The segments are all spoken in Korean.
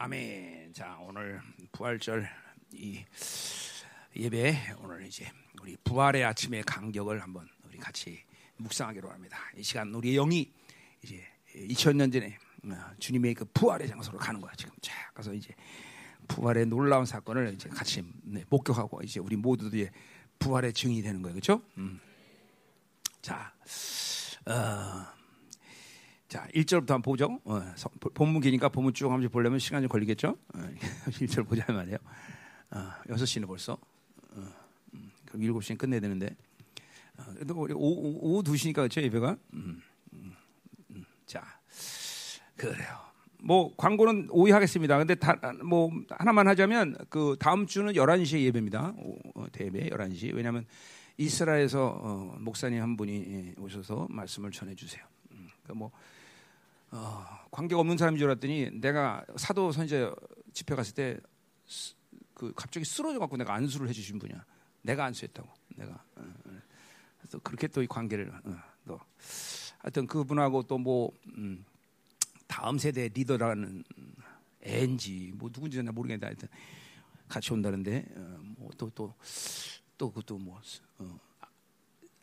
아멘. 자, 오늘 부활절 이 예배 오늘 이제 우리 부활의 아침의 간격을 한번 우리 같이 묵상하기로 합니다. 이 시간 우리 영이 이제 2000년 전에 어, 주님의 그 부활의 장소로 가는 거야. 지금 쫙 가서 이제 부활의 놀라운 사건을 이제 같이 네, 목격하고 이제 우리 모두들이 부활의 증이 되는 거예요. 그렇죠? 음. 자, 어, 자, 1절부터 한번 보죠. 어, 본문 기니까 본문 쭉 한번 보려면 시간이 좀 걸리겠죠? 어, 1절 보자 말이에요. 어, 6시는 벌써. 어, 음, 그럼 7시엔 끝내야 되는데. 어, 그래도 우리 오후, 오후 2시니까 그렇죠, 예배가? 음, 음, 음. 자, 그래요. 뭐 광고는 오해하겠습니다. 근데 다, 뭐 하나만 하자면 그 다음 주는 11시에 예배입니다. 오, 어, 대배 11시. 왜냐하면 이스라엘에서 어, 목사님 한 분이 예, 오셔서 말씀을 전해 주세요. 음, 그뭐 어, 관계가 없는 사람인 줄 알았더니 내가 사도 선제 집회 갔을 때 그 갑자기 쓰러져 갖고 내가 안수를 해주신 분이야. 내가 안수했다고. 내가 어, 어. 그래서 그렇게 또 이 관계를 어, 또 하여튼 그분하고 또뭐 음, 다음 세대 리더라는 앤지 뭐 누군지 는 모르겠는데 하여튼 같이 온다는데 어, 뭐또 또 또 그것도 뭐 어,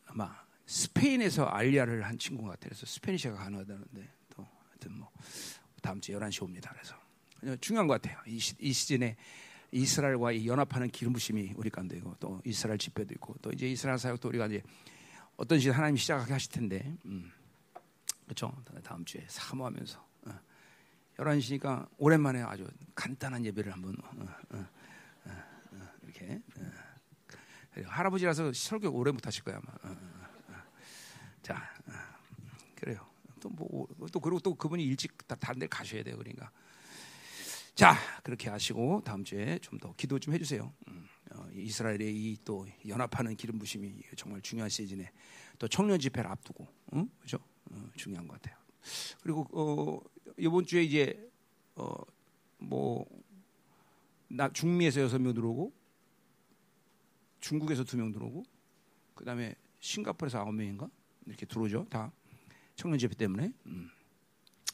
아마 스페인에서 알리아를 한 친구 같아. 그래서 스페니시가 가능하다는데 또 하여튼 뭐 다음 주 11시 옵니다. 그래서 중요한 것 같아요. 이, 시, 이 시즌에 이스라엘과 이 연합하는 기름 부심이 우리 가운데 있고 또 이스라엘 집회도 있고 또 이제 이스라엘 사역도 우리가 이제 어떤 시 하나님 시작하게 하실 텐데 음. 그렇죠. 다음 주에 사모하면서 어. 11시니까 오랜만에 아주 간단한 예배를 한번 어, 어, 어, 어, 이렇게 어. 할아버지라서 설교 오래 못 하실 거야 아마. 어. 자, 어, 그래요. 또 뭐 또 그리고 또 그분이 일찍 다 다른 데 가셔야 돼요. 그러니까. 자, 그렇게 하시고 다음 주에 좀 더 기도 좀 해주세요. 음, 어, 이스라엘의 이 또 연합하는 기름 부심이 정말 중요한 시즌에 또 청년 집회를 앞두고, 응? 그죠? 어, 중요한 것 같아요. 그리고 어, 이번 주에 이제 어, 뭐나 중미에서 여섯 명 들어오고 중국에서 두 명 들어오고 그 다음에 싱가포르에서 아홉 명인가 이렇게 들어오죠. 다 청년 집회 때문에. 음.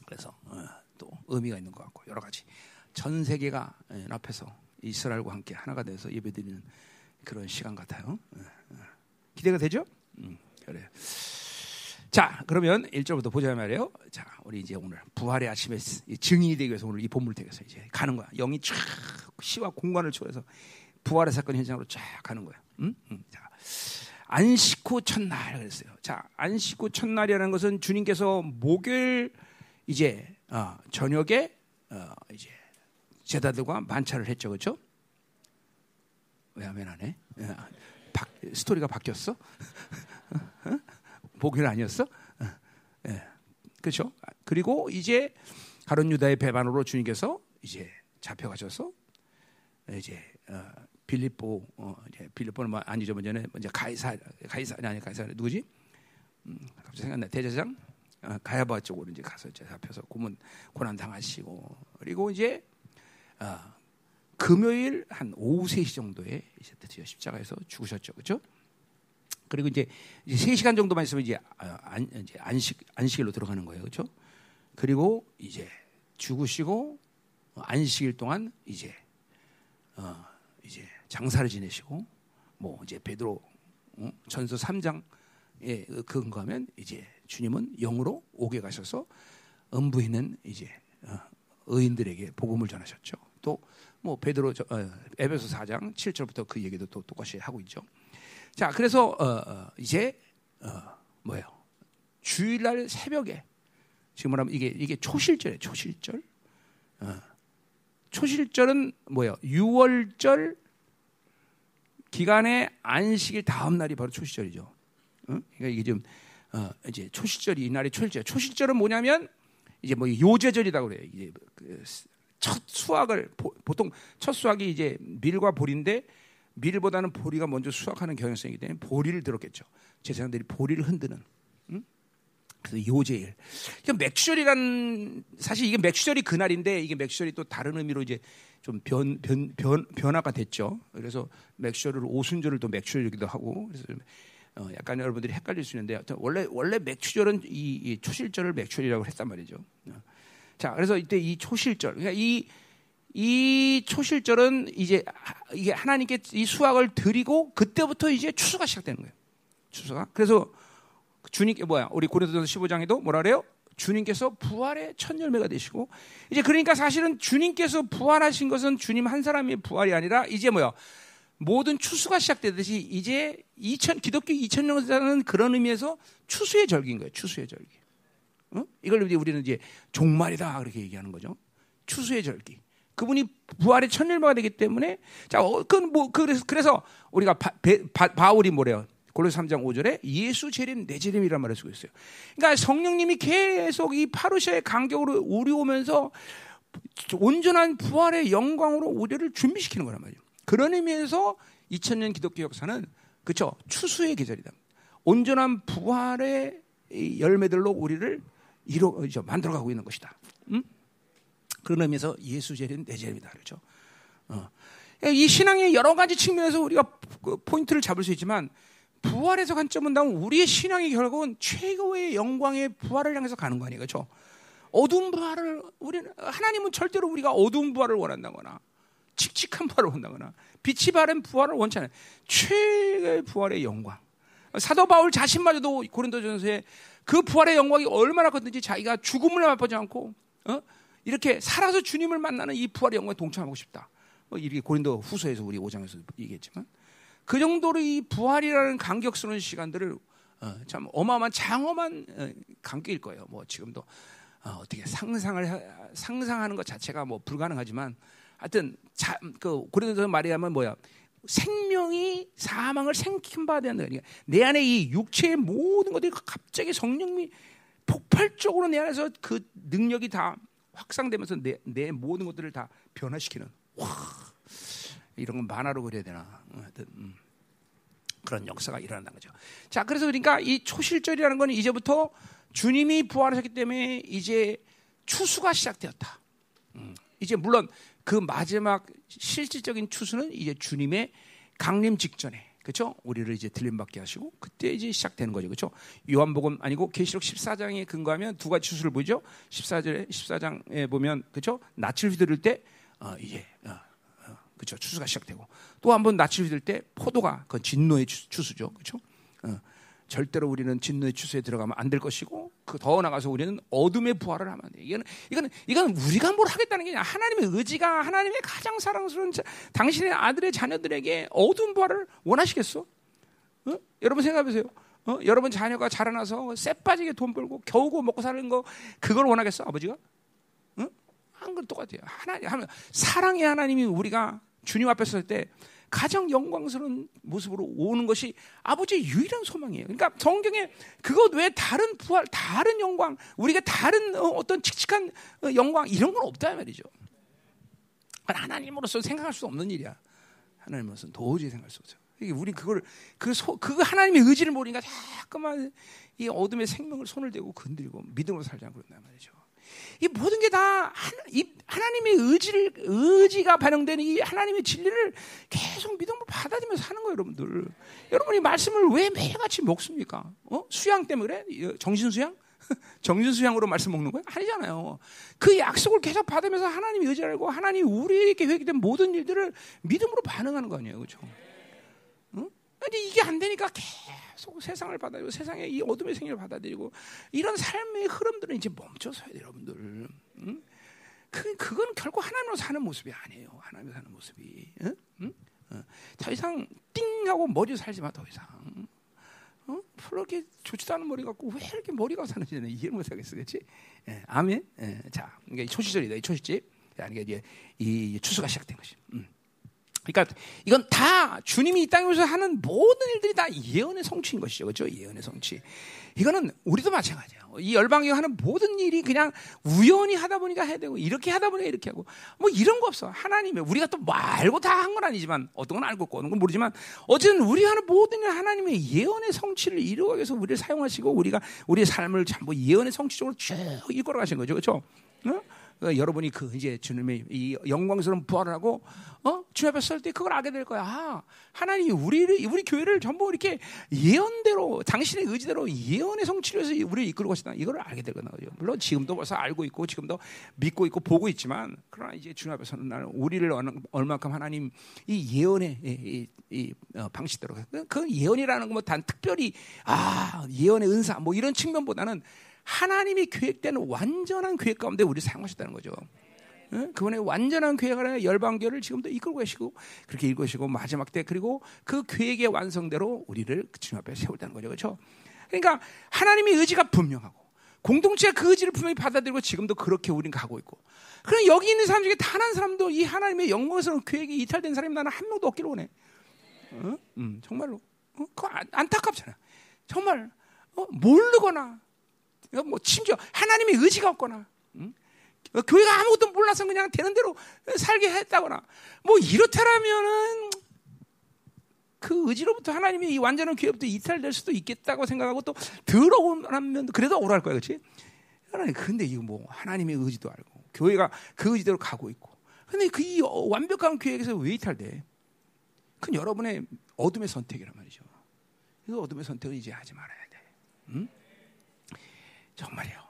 그래서 어, 또 의미가 있는 것 같고 여러 가지 전 세계가 예, 앞에서 이스라엘과 함께 하나가 돼서 예배드리는 그런 시간 같아요. 어, 어. 기대가 되죠? 음, 그래요. 자, 그러면 1절부터 보자 말이에요. 자, 우리 이제 오늘 부활의 아침에 이 증인이 되기 위해서 오늘 이 본문을 택해서 이제 가는 거야. 영이 쫙 시와 공간을 초월해서 부활의 사건 현장으로 쫙 가는 거야. 음? 음, 자, 안식 후 첫날 그랬어요. 자, 안식 후 첫날이라는 것은 주님께서 목요일 이제 어, 저녁에 어, 이제 제자들과 만찬을 했죠, 그렇죠? 왜 하면 안 해? 예, 바, 스토리가 바뀌었어? 어? 목요일 아니었어? 어, 예, 그렇죠? 그리고 이제 가론 유다의 배반으로 주님께서 이제 잡혀가셔서 이제 어, 빌립보 어, 이제 빌립보는 뭐 아니죠 먼저는 먼저 가이사 가이사 아니 가이사 누구지? 음, 갑자기 생각나 대제장 어, 가야바 쪽으로 이제 가서 이제 잡혀서 고문 고난 당하시고 그리고 이제 어, 금요일 한 오후 3시 정도에 이제 드디어 십자가에서 죽으셨죠, 그렇죠? 그리고 이제, 이제 3시간 정도만 있으면 이제, 아, 안, 이제 안식 안식일로 들어가는 거예요, 그렇죠? 그리고 이제 죽으시고 어, 안식일 동안 이제 어, 이제 장사를 지내시고 뭐 이제 베드로 어, 전서 3장에 근거하면 이제 주님은 영으로 옥에 가셔서 음부 있는 이제 어, 의인들에게 복음을 전하셨죠. 또 뭐 베드로 저, 어, 에베소 4장 7절부터 그 얘기도 또 똑같이 하고 있죠. 자, 그래서 어, 어, 이제 어, 뭐예요? 주일날 새벽에 지금 뭐라면 이게 이게 초실절이에요. 초실절. 어. 초실절은 뭐예요? 6월절 기간의 안식일 다음 날이 바로 초실절이죠. 어? 그러니까 이게 좀 어, 이제 초실절이 이날이 초실절. 초실절은 뭐냐면 이제 뭐 요제절이라고 그래요. 이제 그첫 수확을 보, 보통 첫 수확이 이제 밀과 보리인데 밀보다는 보리가 먼저 수확하는 경향성이기 때문에 보리를 들었겠죠. 제사장들이 보리를 흔드는. 응? 그래서 요제일. 그러니까 맥주절이란 사실 이게 맥주절이 그날인데 이게 맥주절이 또 다른 의미로 이제 좀 변 변 변 변화가 됐죠. 그래서 맥주절을 오순절을 또 맥주절이기도 하고 그래서 좀 어, 약간 여러분들이 헷갈릴 수 있는데 원래 원래 맥주절은 이, 이 초실절을 맥주절이라고 했단 말이죠. 어. 자, 그래서 이때 이 초실절, 그러니까 이 이 초실절은 이제 이게 하나님께 이 수확을 드리고 그때부터 이제 추수가 시작되는 거예요. 추수가. 그래서 주님께 뭐야? 우리 고린도전서 15장에도 뭐라 그래요? 주님께서 부활의 첫 열매가 되시고 이제 그러니까 사실은 주님께서 부활하신 것은 주님 한 사람의 부활이 아니라 이제 뭐야? 모든 추수가 시작되듯이 이제 2000 기독교 2000년 사는 그런 의미에서 추수의 절기인 거예요. 추수의 절기. 어? 이걸 우리는 이제 종말이다 그렇게 얘기하는 거죠. 추수의 절기. 그분이 부활의 천일마가 되기 때문에 자, 어, 그뭐 그래서 그래서 우리가 바, 바, 바울이 뭐래요? 골로새 3장 5절에 예수 재림 내 재림이란 말을 쓰고 있어요. 그러니까 성령님이 계속 이 파루시아의 간격으로 우리 오면서 온전한 부활의 영광으로 우리를 준비시키는 거란 말이에요. 그런 의미에서 2000년 기독교 역사는 그렇죠 추수의 계절이다. 온전한 부활의 열매들로 우리를 이루 만들어가고 있는 것이다. 음? 그런 의미에서 예수 재림 내 재림이다 그렇죠. 어. 이 신앙의 여러 가지 측면에서 우리가 그 포인트를 잡을 수 있지만 부활에서 관점은 다면 우리의 신앙이 결국은 최고의 영광의 부활을 향해서 가는 거 아니에요, 그렇죠? 어두운 부활을 우리는 하나님은 절대로 우리가 어두운 부활을 원한다거나 칙칙한 부활을 원한다거나 빛이 바른 부활을 원치 않아요. 최고의 부활의 영광. 사도 바울 자신마저도 고린도전서에 그 부활의 영광이 얼마나 컸든지 자기가 죽음을 맛보지 않고 어? 이렇게 살아서 주님을 만나는 이 부활의 영광에 동참하고 싶다. 뭐 이렇게 고린도 후서에서 우리 5장에서 얘기했지만 그 정도로 이 부활이라는 감격스러운 시간들을 어, 참 어마어마한 장엄한 어, 감격일 거예요. 뭐 지금도 어, 떻게 상상을 상상하는 것 자체가 뭐 불가능하지만 하여튼 자, 그 고린도서 말이하면 뭐야 생명이 사망을 생긴 바 된다. 그러니까 내 안에 이 육체의 모든 것들이 갑자기 성령이 폭발적으로 내 안에서 그 능력이 다 확산되면서 내, 내 모든 것들을 다 변화시키는 와 이런 건 만화로 그려야 되나 하여튼 음. 그런 역사가 일어난다는 거죠. 자 그래서 그러니까 이 초실절이라는 건 이제부터 주님이 부활하셨기 때문에 이제 추수가 시작되었다. 음. 이제 물론 그 마지막 실질적인 추수는 이제 주님의 강림 직전에 그렇죠? 우리를 이제 들림받게 하시고 그때 이제 시작되는 거죠. 그렇죠? 요한복음 아니고 계시록 14장에 근거하면 두 가지 추수를 보죠. 14절에 14장에 보면 그렇죠? 낯을 휘두를 때 어, 이제 어, 어, 그렇죠? 추수가 시작되고 또 한 번 낯을 휘둘 때 포도가 그 진노의 추수죠. 그렇죠? 어, 절대로 우리는 진노의 추수에 들어가면 안 될 것이고 그 더 나가서 우리는 어둠의 부활을 하면 돼. 이거는 이거는 이건 우리가 뭘 하겠다는 게 아니라 하나님의 의지가 하나님의 가장 사랑스러운 자, 당신의 아들의 자녀들에게 어둠 부활을 원하시겠어? 어? 여러분 생각해 보세요. 어? 여러분 자녀가 자라나서 쎄 빠지게 돈 벌고 겨우고 먹고 사는 거 그걸 원하겠어 아버지가? 응? 한건 똑같아요. 하나님 하면 사랑의 하나님이 우리가 주님 앞에 설때 가장 영광스러운 모습으로 오는 것이 아버지의 유일한 소망이에요. 그러니까 성경에 그것 외에 다른 부활, 다른 영광, 우리가 다른 어, 어떤 칙칙한 어, 영광 이런 건 없다 말이죠. 하나님으로서 생각할 수 없는 일이야. 하나님으로서 도저히 생각할 수 없죠. 우리 그걸 그, 소, 그 하나님의 의지를 모르니까 자꾸만 이 어둠의 생명을 손을 대고 건들고 믿음으로 살지 않고 그런단 말이죠. 이 모든 게 다 하나님의 의지를 의지가 반영되는 이 하나님의 진리를 계속 믿음으로 받아들이면서 사는 거예요, 여러분들. 여러분이 말씀을 왜 매일같이 먹습니까? 어? 수양 때문에 그래? 정신 수양? 정신 수양으로 말씀 먹는 거예요? 아니잖아요. 그 약속을 계속 받으면서 하나님의 의지를 알고 하나님이 우리에게 회개된 모든 일들을 믿음으로 반응하는 거 아니에요, 그렇죠? 응? 근데 이게 안 되니까 계속 세상을 받아들이고 세상의 이 어둠의 생일을 받아들이고 이런 삶의 흐름들은 이제 멈춰서야 돼요, 여러분들. 응? 그 그건 결국 하나님으로 사는 모습이 아니에요. 하나님으로 사는 모습이. 응? 응? 어. 더 이상 띵 하고 머리 살지 마, 더 이상. 어? 그렇게 좋지도 않은 머리 갖고 왜 이렇게 머리가 사는지 이해를 못 하겠어, 그렇지? 예, 아멘. 예, 자, 이게 초시절이다, 이 초시집. 그러니까 이게 이 추수가 시작된 것이. 음. 그러니까 이건 다 주님이 이 땅에서 하는 모든 일들이 다 예언의 성취인 것이죠. 그렇죠? 예언의 성취. 이거는 우리도 마찬가지예요. 이 열방이 하는 모든 일이 그냥 우연히 하다 보니까 해야 되고 이렇게 하다 보니까 이렇게 하고 뭐 이런 거 없어. 하나님의 우리가 또 말고 다 한 건 아니지만 어떤 건 알고 어떤 건 모르지만 어쨌든 우리 하는 모든 일 하나님의 예언의 성취를 이루기 위해서 우리를 사용하시고 우리가 우리의 삶을 전부 예언의 성취적으로 쭉 이끌어 가신 거죠. 그렇죠? 어? 어, 여러분이 그 이제 주님의 이 영광스러운 부활을 하고 어? 주님 앞에 설 때 그걸 알게 될 거야. 아, 하나님이 우리를 우리 교회를 전부 이렇게 예언대로 당신의 의지대로 예언의 성취를 해서 우리를 이끌고 가시다. 이걸 알게 될 거다. 물론 지금도 벌써 알고 있고 지금도 믿고 있고 보고 있지만 그러나 이제 주님 앞에 서는 나는 우리를 얼마큼 하나님 이 예언의 이, 이, 이 어, 방식대로 그, 그 예언이라는 건뭐단 특별히 아 예언의 은사 뭐 이런 측면보다는 하나님이 계획된 완전한 계획 가운데 우리를 사용하셨다는 거죠. 그분의 완전한 계획 안에 열방교를 지금도 이끌고 계시고 그렇게 이끌고 계시고 마지막 때 그리고 그 계획의 완성대로 우리를 주님 앞에 세울다는 거죠. 그렇죠? 그러니까 하나님의 의지가 분명하고 공동체가 그 의지를 분명히 받아들이고 지금도 그렇게 우리는 가고 있고 그럼 여기 있는 사람 중에 단 한 사람도 이 하나님의 영광스러운 계획이 이탈된 사람이 나는 한 명도 없기를 원해. 어? 음, 정말로. 어? 그거 안 타깝잖아. 정말 어? 모르거나 뭐 심지어 하나님의 의지가 없거나 응? 교회가 아무것도 몰라서 그냥 되는 대로 살게 했다거나 뭐 이렇다라면은 그 의지로부터 하나님의 이 완전한 교회부터 이탈될 수도 있겠다고 생각하고 또 들어오면 그래도 오랄 거야, 그렇지? 하나님 근데 이거 뭐 하나님의 의지도 알고 교회가 그 의지대로 가고 있고 근데 그 이 완벽한 교회에서 왜 이탈돼? 그건 여러분의 어둠의 선택이란 말이죠. 그 어둠의 선택을 이제 하지 말아야 돼. 응? 정말이요.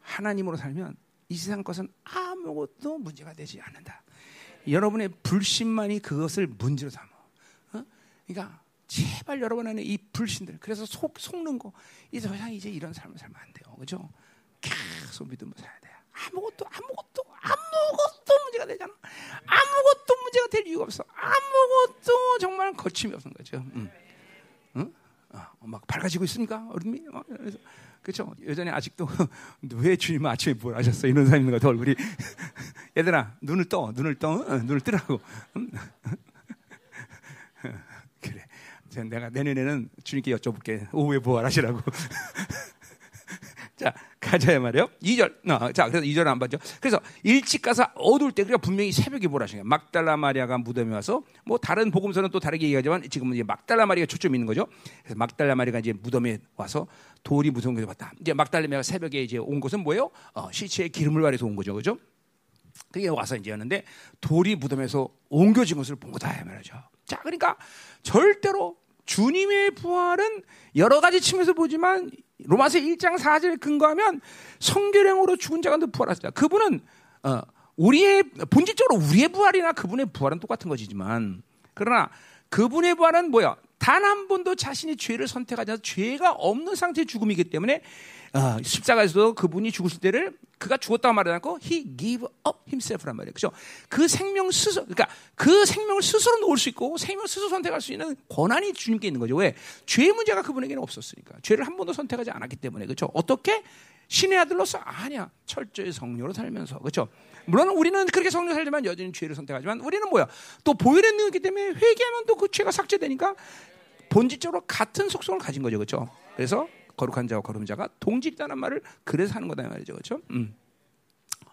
하나님으로 살면 이 세상 것은 아무것도 문제가 되지 않는다. 여러분의 불신만이 그것을 문제로 삼아. 어? 그러니까 제발 여러분 안에 이 불신들, 그래서 속 속는 거, 이제 더 이제 이런 삶을 살면 안 돼요, 그죠? 계속 믿음으로 살아야 돼. 아무것도 아무것도 아무것도 문제가 되잖아. 아무것도 문제가 될 이유가 없어. 아무것도 정말 거침이 없는 거죠. 응. 응? 어, 막 밝아지고 있습니까, 어른이? 어, 그래서 그렇죠? 여전히 아직도 왜 주님 아침에 뭘 하셨어? 이런 사람 있는 것 같아 얼굴이. 얘들아 눈을 떠, 눈을 떠, 어, 눈을 뜨라고. 그래. 내가 내년에는 주님께 여쭤볼게. 오후에 부활하시라고. 자, 가자야 말이요. 2절. 어, 자, 그래서 2절 안 봤죠. 그래서 일찍 가서 어두울 때, 그러니까 분명히 새벽에 뭘 하신 거야. 막달라 마리아가 무덤에 와서, 뭐 다른 복음서는 또 다르게 얘기하지만 지금은 이제 막달라 마리아가 초점이 있는 거죠. 그래서 막달라 마리아가 이제 무덤에 와서 돌이 무서운 것을 봤다. 이제 막달라 마리아가 새벽에 이제 온 것은 뭐예요? 어, 시체에 기름을 발해서 온 거죠. 그죠? 그게 와서 이제 하는데 돌이 무덤에서 옮겨진 것을 본 거다. 말이죠. 자, 그러니까 절대로 주님의 부활은 여러 가지 측면에서 보지만 로마서 1장 4절에 근거하면 성결행으로 죽은 자가 부활하셨다. 그분은 어, 우리의 본질적으로 우리의 부활이나 그분의 부활은 똑같은 것이지만 그러나 그분의 부활은 뭐야? 단 한 번도 자신이 죄를 선택하지 않아서 죄가 없는 상태의 죽음이기 때문에 어, 십자가에서 그분이 죽었을 때를 그가 죽었다고 말하지 않고 he gave up himself란 말이에요. 그죠? 그 생명 스스로 그러니까 그 생명을 스스로 놓을 수 있고 생명 스스로 선택할 수 있는 권한이 주님께 있는 거죠. 왜? 죄의 문제가 그분에게는 없었으니까. 죄를 한 번도 선택하지 않았기 때문에. 그렇죠? 어떻게 신의 아들로서 아니야. 철저히 성녀로 살면서. 그렇죠? 물론 우리는 그렇게 성녀 살지만 여전히 죄를 선택하지만 우리는 뭐야? 또 보혈의 능력이기 때문에 회개하면 또 그 죄가 삭제되니까 본질적으로 같은 속성을 가진 거죠. 그렇죠? 그래서 거룩한 자와 거룩한 자가 동질이라는 말을 그래서 하는 거다 말이죠. 그렇죠? 음.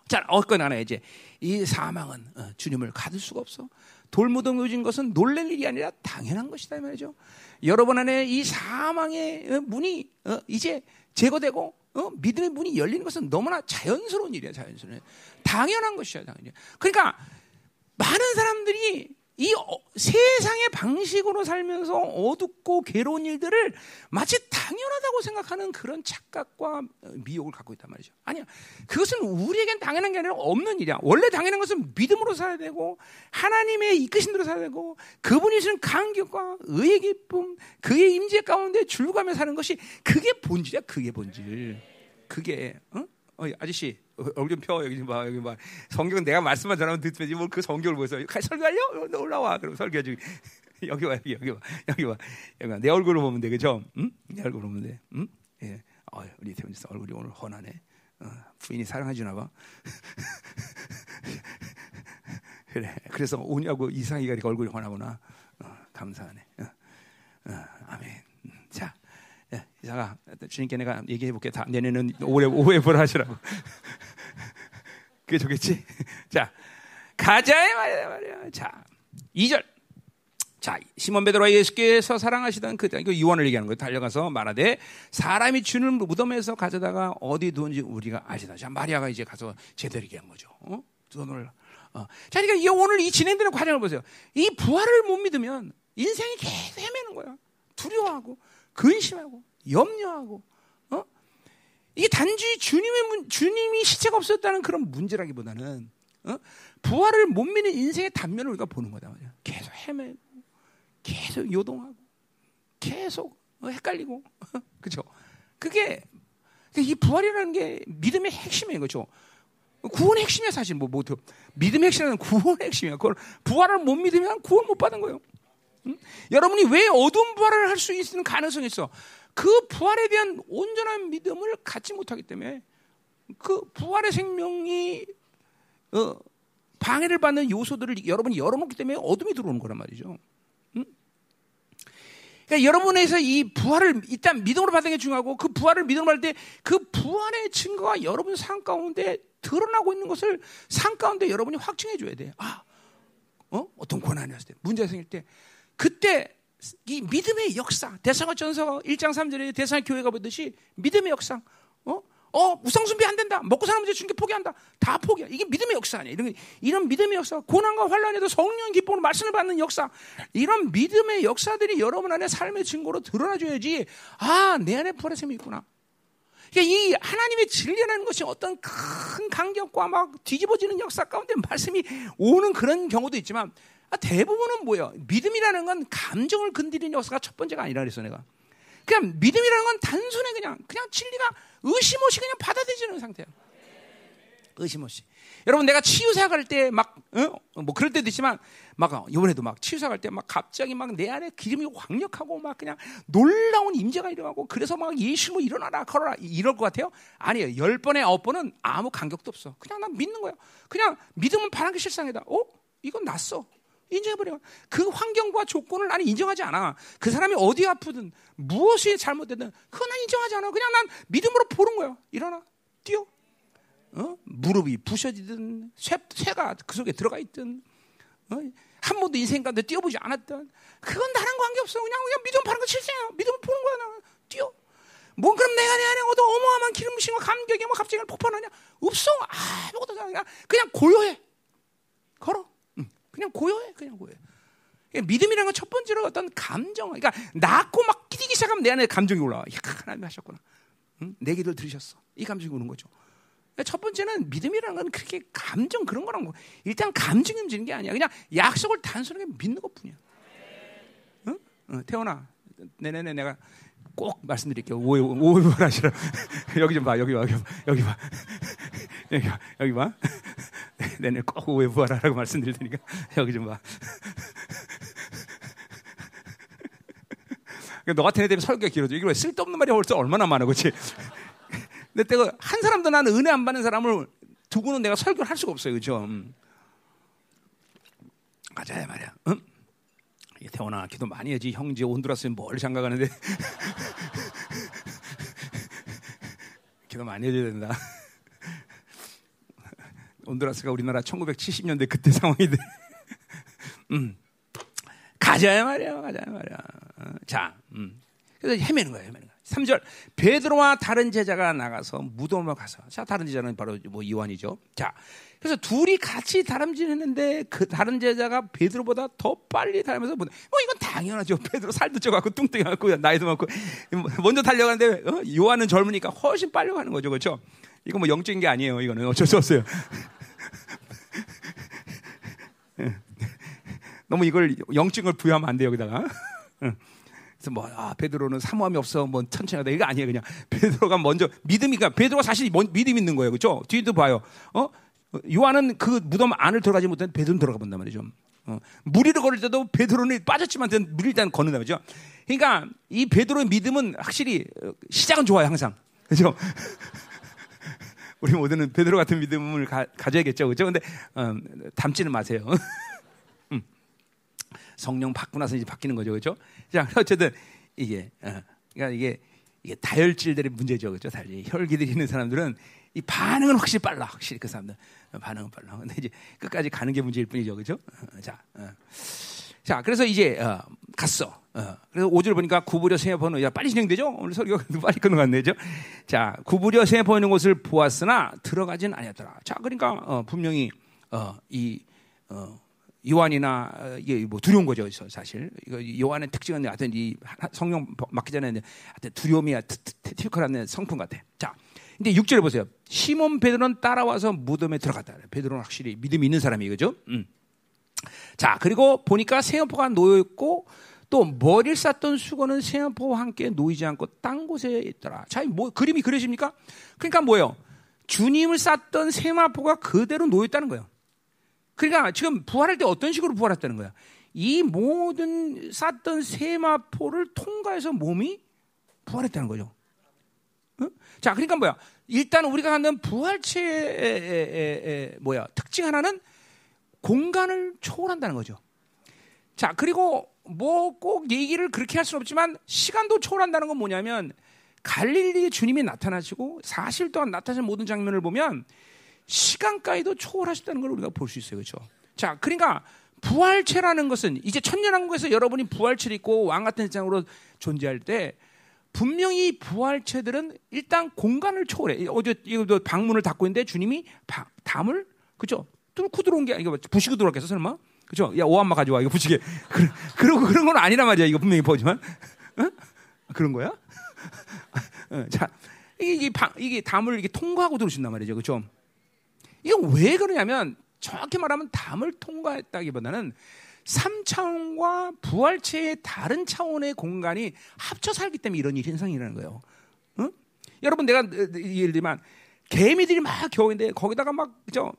자, 어거나 이제 이 사망은 어, 주님을 가둘 수가 없어. 돌무덤 요진 것은 놀랄 일이 아니라 당연한 것이다 말이죠. 여러분 안에 이 사망의 어, 문이 어, 이제 제거되고 어, 믿음의 문이 열리는 것은 너무나 자연스러운 일이야, 자연스러운. 당연한 것이야, 당연히. 그러니까 많은 사람들이 이 어, 세상의 방식으로 살면서 어둡고 괴로운 일들을 마치 당연하다고 생각하는 그런 착각과 미혹을 갖고 있단 말이죠. 아니야. 그것은 우리에겐 당연한 게 아니라 없는 일이야. 원래 당연한 것은 믿음으로 살아야 되고 하나님의 이끄신 대로 살아야 되고 그분이 주는 감격과 의의 기쁨, 그의 임재 가운데 줄가며 사는 것이 그게 본질이야. 그게 본질. 그게 어? 어, 아저씨 얼굴 좀 펴. 여기 좀 봐. 여기 봐. 성경은 내가 말씀만 전하면 듣지 뭘 그 성경을 보여서 설교하려? 너 올라와. 그럼 설교해주 여기 와. 여기, 여기 와. 여기 와. 여기 와. 내 얼굴을 보면 돼. 그죠? 응? 내 얼굴을 보면 돼. 응? 예. 어, 우리 태훈씨 얼굴이 오늘 훤하네. 어, 부인이 사랑해 주나 봐. 그래. 그래서 오냐고 이상이가 얼굴이 훤하구나. 어, 감사하네. 어, 어, 아멘. 자. 예, 이사가 주님께 내가 얘기해 볼게. 다 내년은 오래 오해 보라 하시라고. 그게 좋겠지? 자, 가자의 말이야 말이야. 자, 2절. 자, 시몬 베드로가 예수께서 사랑하시던 그 이거 요한을 얘기하는 거예요. 달려가서 말하되 사람이 주는 무덤에서 가져다가 어디 두는지 우리가 아시다. 자, 마리아가 이제 가서 제대로 얘기한 거죠. 어? 돈을 어. 자, 그러니까 이 오늘 이 진행되는 과정을 보세요. 이 부활을 못 믿으면 인생이 계속 헤매는 거야. 두려워하고 근심하고 염려하고 어? 이게 단지 주님의 문, 주님이 시체가 없었다는 그런 문제라기보다는 어? 부활을 못 믿는 인생의 단면을 우리가 보는 거다 말이야. 계속 헤매고 계속 요동하고 계속 어, 헷갈리고 그죠? 그게 이 부활이라는 게 믿음의 핵심이에요, 그죠? 구원의 핵심이야 사실 뭐, 뭐 믿음의 핵심은 구원의 핵심이야. 그걸 부활을 못 믿으면 구원 못 받은 거예요. 응? 여러분이 왜 어두운 부활을 할 수 있는 가능성이 있어? 그 부활에 대한 온전한 믿음을 갖지 못하기 때문에 그 부활의 생명이 어, 방해를 받는 요소들을 여러분이 열어놓기 때문에 어둠이 들어오는 거란 말이죠. 응? 그러니까 여러분에서 이 부활을 일단 믿음으로 받는 게 중요하고 그 부활을 믿음으로 받을 때 그 부활의 증거가 여러분 삶 가운데 드러나고 있는 것을 삶 가운데 여러분이 확증해 줘야 돼. 아, 어? 어떤 고난이었을 때, 문제가 생길 때, 그때 이 믿음의 역사, 대상화전서 1장 3절에 대상의 교회가 보듯이 믿음의 역사, 어? 어, 우상숭배 안 된다. 먹고 사는 문제 주는 게 포기한다. 다 포기야. 이게 믿음의 역사 아니야. 이런, 이런 믿음의 역사, 고난과 환란에도 성령 기쁨으로 말씀을 받는 역사, 이런 믿음의 역사들이 여러분 안에 삶의 증거로 드러나줘야지. 아, 내 안에 부활의 셈이 있구나. 그러니까 이 하나님의 진리라는 것이 어떤 큰 간격과 막 뒤집어지는 역사 가운데 말씀이 오는 그런 경우도 있지만 아, 대부분은 뭐예요? 믿음이라는 건 감정을 건드리는 역사가 첫 번째가 아니라 그랬어 내가. 그냥 믿음이라는 건 단순히 그냥 그냥 진리가 의심 없이 그냥 받아들이는 상태야. 의심 없이. 여러분 내가 치유사 갈 때막 어? 뭐 그럴 때도 있지만 막 이번에도 막 치유사 갈 때 막 갑자기 막 내 안에 기름이 강력하고 막 그냥 놀라운 임재가 일어나고 그래서 막 예수 뭐 일어나라 걸어라 이럴 것 같아요. 아니에요. 열 번에 아홉 번은 아무 간격도 없어. 그냥 난 믿는 거야. 그냥 믿으면 바란 게 실상이다. 어? 이건 났어. 인정해버려. 그 환경과 조건을 나는 인정하지 않아. 그 사람이 어디 아프든 무엇이 잘못되든 그건 난 인정하지 않아. 그냥 난 믿음으로 보는 거야. 일어나, 뛰어. 어? 무릎이 부셔지든 쇠, 쇠가 그 속에 들어가 있든 어? 한 번도 인생 가운데 뛰어보지 않았던 그건 나랑 관계없어. 그냥 그냥 믿음 바른 거 실세야. 믿음 보는 거야. 나 뛰어. 뭐 그럼 내가 내 안에 얻어 어마어마한 기름부심과 감격이 뭐 갑자기 폭발하냐? 없어. 아무것도 그냥 그냥 고요해. 걸어. 그냥 고요해, 그냥 고요해. 그러니까 믿음이라는 건 첫 번째로 어떤 감정, 그러니까 낳고 막 뛰기 시작하면 내 안에 감정이 올라와. 야, 하나님 하셨구나. 응? 내 기도를 들으셨어. 이 감정이 오는 거죠. 그러니까 첫 번째는 믿음이라는 건 그렇게 감정 그런 거랑 뭐 일단 감정이 움직이는 게 아니야. 그냥 약속을 단순하게 믿는 것 뿐이야. 응? 응, 태원아, 내내내 내가 꼭 말씀드릴게요. 오해, 오해 하시라. 여기 좀 봐, 여기 봐, 여기 봐, 여기 봐. 여기 봐, 여기 봐. 내내 꼭 오해 부하라라고 말씀드릴 테니까 여기 좀 봐. 너 같은 애 때문에 설교가 길어져. 이거 쓸데없는 말이 벌써 얼마나 많아, 그렇지? 근데 내가 한 사람도 나는 은혜 안 받는 사람을 두고는 내가 설교를 할 수가 없어요, 그렇죠? 음. 가자 말이야. 응? 태어나 기도 많이 해지 형제 온두라스에 뭘 장가 가는데 기도 많이 해줘야 된다. 온두라스가 우리나라 1970년대 그때 상황인데 음. 가자 말이야 가자 말이야 어, 자 음. 그래서 헤매는 거예요 헤매는 거예요 3절 베드로와 다른 제자가 나가서 무덤으로 가서 자 다른 제자는 바로 뭐 요한이죠 자 그래서 둘이 같이 다름질했는데 그 다른 제자가 베드로보다 더 빨리 달면서 뭐 이건 당연하죠. 베드로 살도 쪄갖고 뚱뚱해갖고 나이도 많고 먼저 달려가는데 어? 요한은 젊으니까 훨씬 빨리 가는 거죠, 그렇죠? 이거 뭐 영적인 게 아니에요. 이거는 어쩔 수 없어요. 너무 이걸 영적을 부여하면 안 돼요, 여기다가. 그래서 뭐, 아, 베드로는 사모함이 없어, 뭐, 천천히 하다. 이거 아니에요, 그냥. 베드로가 먼저, 믿음이니까, 베드로가 사실 믿음 있는 거예요, 그죠? 뒤도 봐요. 어? 요한은 그 무덤 안을 들어가지 못했는데 베드로는 들어가 본단 말이죠. 어, 무리를 걸을 때도 베드로는 빠졌지만 무리 일단 걷는다 말이죠. 그러니까 이 베드로의 믿음은 확실히 어, 시작은 좋아요 항상. 그죠? 우리 모두는 베드로 같은 믿음을 가, 져야겠죠 그죠? 근데 어, 담지는 마세요. 음. 성령 받고 나서 이제 바뀌는 거죠. 그죠? 자, 어쨌든 이게 어, 그러니까 이게 이게 다혈질들의 문제죠. 그죠? 달리 혈기들이 있는 사람들은 이 반응은 확실히 빨라. 확실히 그 사람들 반응은 빨라. 근데 이제 끝까지 가는 게 문제일 뿐이죠, 그죠? 어, 자, 어. 자, 그래서 이제 어, 갔어. 어, 그래서 5절 보니까 구부려 세포는 야 빨리 진행되죠? 오늘 설교가 빨리 끝나갔네 죠. 자, 구부려 있는 곳을 보았으나 들어가진 아니었더라. 자, 그러니까 어, 분명히 어, 이 어, 요한이나 어, 이게 뭐 두려운 거죠, 사실. 이거 요한의 특징은 하여튼 이 성령 맡기 전에 하여튼 두려움이 티피컬한 성품 같아. 자, 근데 6절에 보세요. 시몬 베드로는 따라와서 무덤에 들어갔다. 베드로는 확실히 믿음이 있는 사람이 그죠? 음. 자, 그리고 보니까 세연포가 놓여 있고 또 머리를 쌌던 수건은 세연포와 함께 놓이지 않고 딴 곳에 있더라. 자, 뭐 그림이 그려집니까? 그러니까 뭐예요? 주님을 쌌던 세마포가 그대로 놓여 있다는 거예요. 그러니까 지금 부활할 때 어떤 식으로 부활했다는 거야? 이 모든 쌌던 세마포를 통과해서 몸이 부활했다는 거죠. 응? 자, 그러니까 뭐야? 일단 우리가 갖는 부활체의 뭐야 특징 하나는 공간을 초월한다는 거죠. 자, 그리고 뭐 꼭 얘기를 그렇게 할 수는 없지만 시간도 초월한다는 건 뭐냐면 갈릴리에 주님이 나타나시고 사실 또한 나타나신 모든 장면을 보면 시간까지도 초월하셨다는 걸 우리가 볼 수 있어요. 그렇죠? 자, 그러니까 부활체라는 것은 이제 천년왕국에서 여러분이 부활체를 입고 왕 같은 장으로 존재할 때 분명히 부활체들은 일단 공간을 초월해. 어디 이거 방문을 닫고 있는데 주님이 바, 담을 그죠? 뚫고 들어온 게 아니고 부시고 들어왔겠어 설마? 그죠? 야 오한마 가져와 이거 부시게. 그런 그런 그런 건 아니란 말이야. 이거 분명히 보지만 어? 그런 거야? 어, 자 이게 이게 담을 이게 통과하고 들어오신단 말이죠. 그죠? 이건 왜 그러냐면 정확히 말하면 담을 통과했다기보다는 3차원과 부활체의 다른 차원의 공간이 합쳐 살기 때문에 이런 일 현상이라는 거예요. 응? 여러분 내가 예를 들면 개미들이 막 겨우인데 거기다가 막 그죠?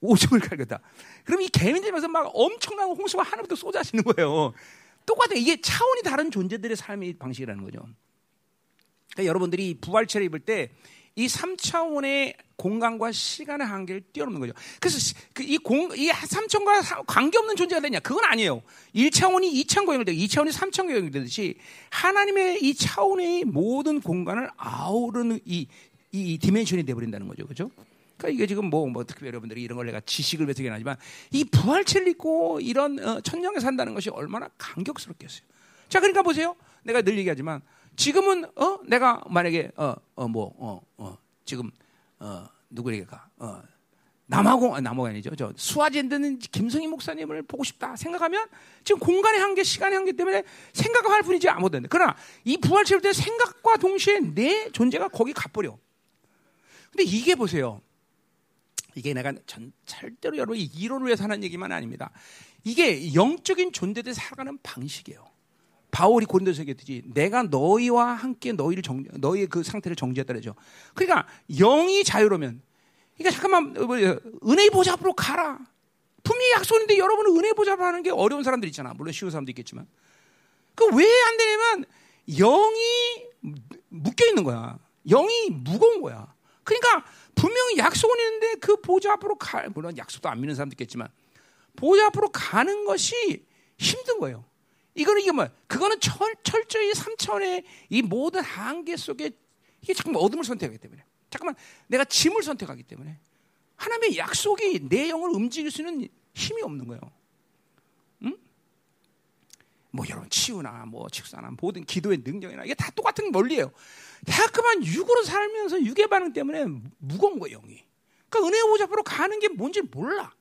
오줌을 갈겼다. 그럼 이 개미들면서 막 엄청난 홍수가 하늘부터 쏟아지는 거예요. 똑같아. 이게 차원이 다른 존재들의 삶의 방식이라는 거죠. 그러니까 여러분들이 부활체를 입을 때 이 3차원의 공간과 시간의 한계를 뛰어넘는 거죠. 그래서 그이 공, 이 3차원과 관계없는 존재가 되냐? 그건 아니에요. 1차원이 2차원과 연결되고 2차원이 3차원과 연결되듯이 하나님의 이 차원의 모든 공간을 아우르는 이, 이, 이 디멘션이 돼버린다는 거죠. 그죠? 그러니까 이게 지금 뭐, 뭐 특히 여러분들이 이런 걸 내가 지식을 배우긴 하지만 이 부활체를 입고 이런 어, 천년에 산다는 것이 얼마나 감격스럽겠어요. 자, 그러니까 보세요. 내가 늘 얘기하지만 지금은 어 내가 만약에 어어뭐어 어, 어, 지금 어 누구에게 가 어 남아공 아, 남아공 아니죠 저 수아젠드는 김성희 목사님을 보고 싶다 생각하면 지금 공간의 한계 시간의 한계 때문에 생각할 뿐이지 아무도 안 돼. 그러나 이 부활체를 때 생각과 동시에 내 존재가 거기 가버려. 근데 이게 보세요. 이게 내가 전, 절대로 여러분 이론을 위해서 하는 얘기만 아닙니다. 이게 영적인 존재들 살아가는 방식이에요. 바울이 고린도서 얘기했듯이 내가 너희와 함께 너희를 정, 너희의 그 상태를 정지했다 그러죠. 그러니까 영이 자유로면 그러니까 잠깐만 뭐, 은혜의 보좌 앞으로 가라. 분명히 약속인데 여러분은 은혜 보좌 앞으로 하는 게 어려운 사람들 있잖아. 물론 쉬운 사람도 있겠지만. 그 왜 안 되냐면 영이 묶여 있는 거야. 영이 무거운 거야. 그러니까 분명히 약속은 있는데 그 보좌 앞으로 가 물론 약속도 안 믿는 사람도 있겠지만 보좌 앞으로 가는 것이 힘든 거예요. 이거는 이게 뭐 그거는 철, 철저히 3차원의 이 모든 한계 속에 이게 잠깐만 어둠을 선택하기 때문에 잠깐만 내가 짐을 선택하기 때문에 하나님의 약속이 내 영을 움직일 수 있는 힘이 없는 거예요. 응? 뭐 여러분 치유나 뭐 직사나 모든 기도의 능력이나 이게 다 똑같은 원리예요. 자꾸만 육으로 살면서 육의 반응 때문에 무거운 거예요 영이. 그러니까 은혜 보좌 앞으로 가는 게 뭔지 몰라.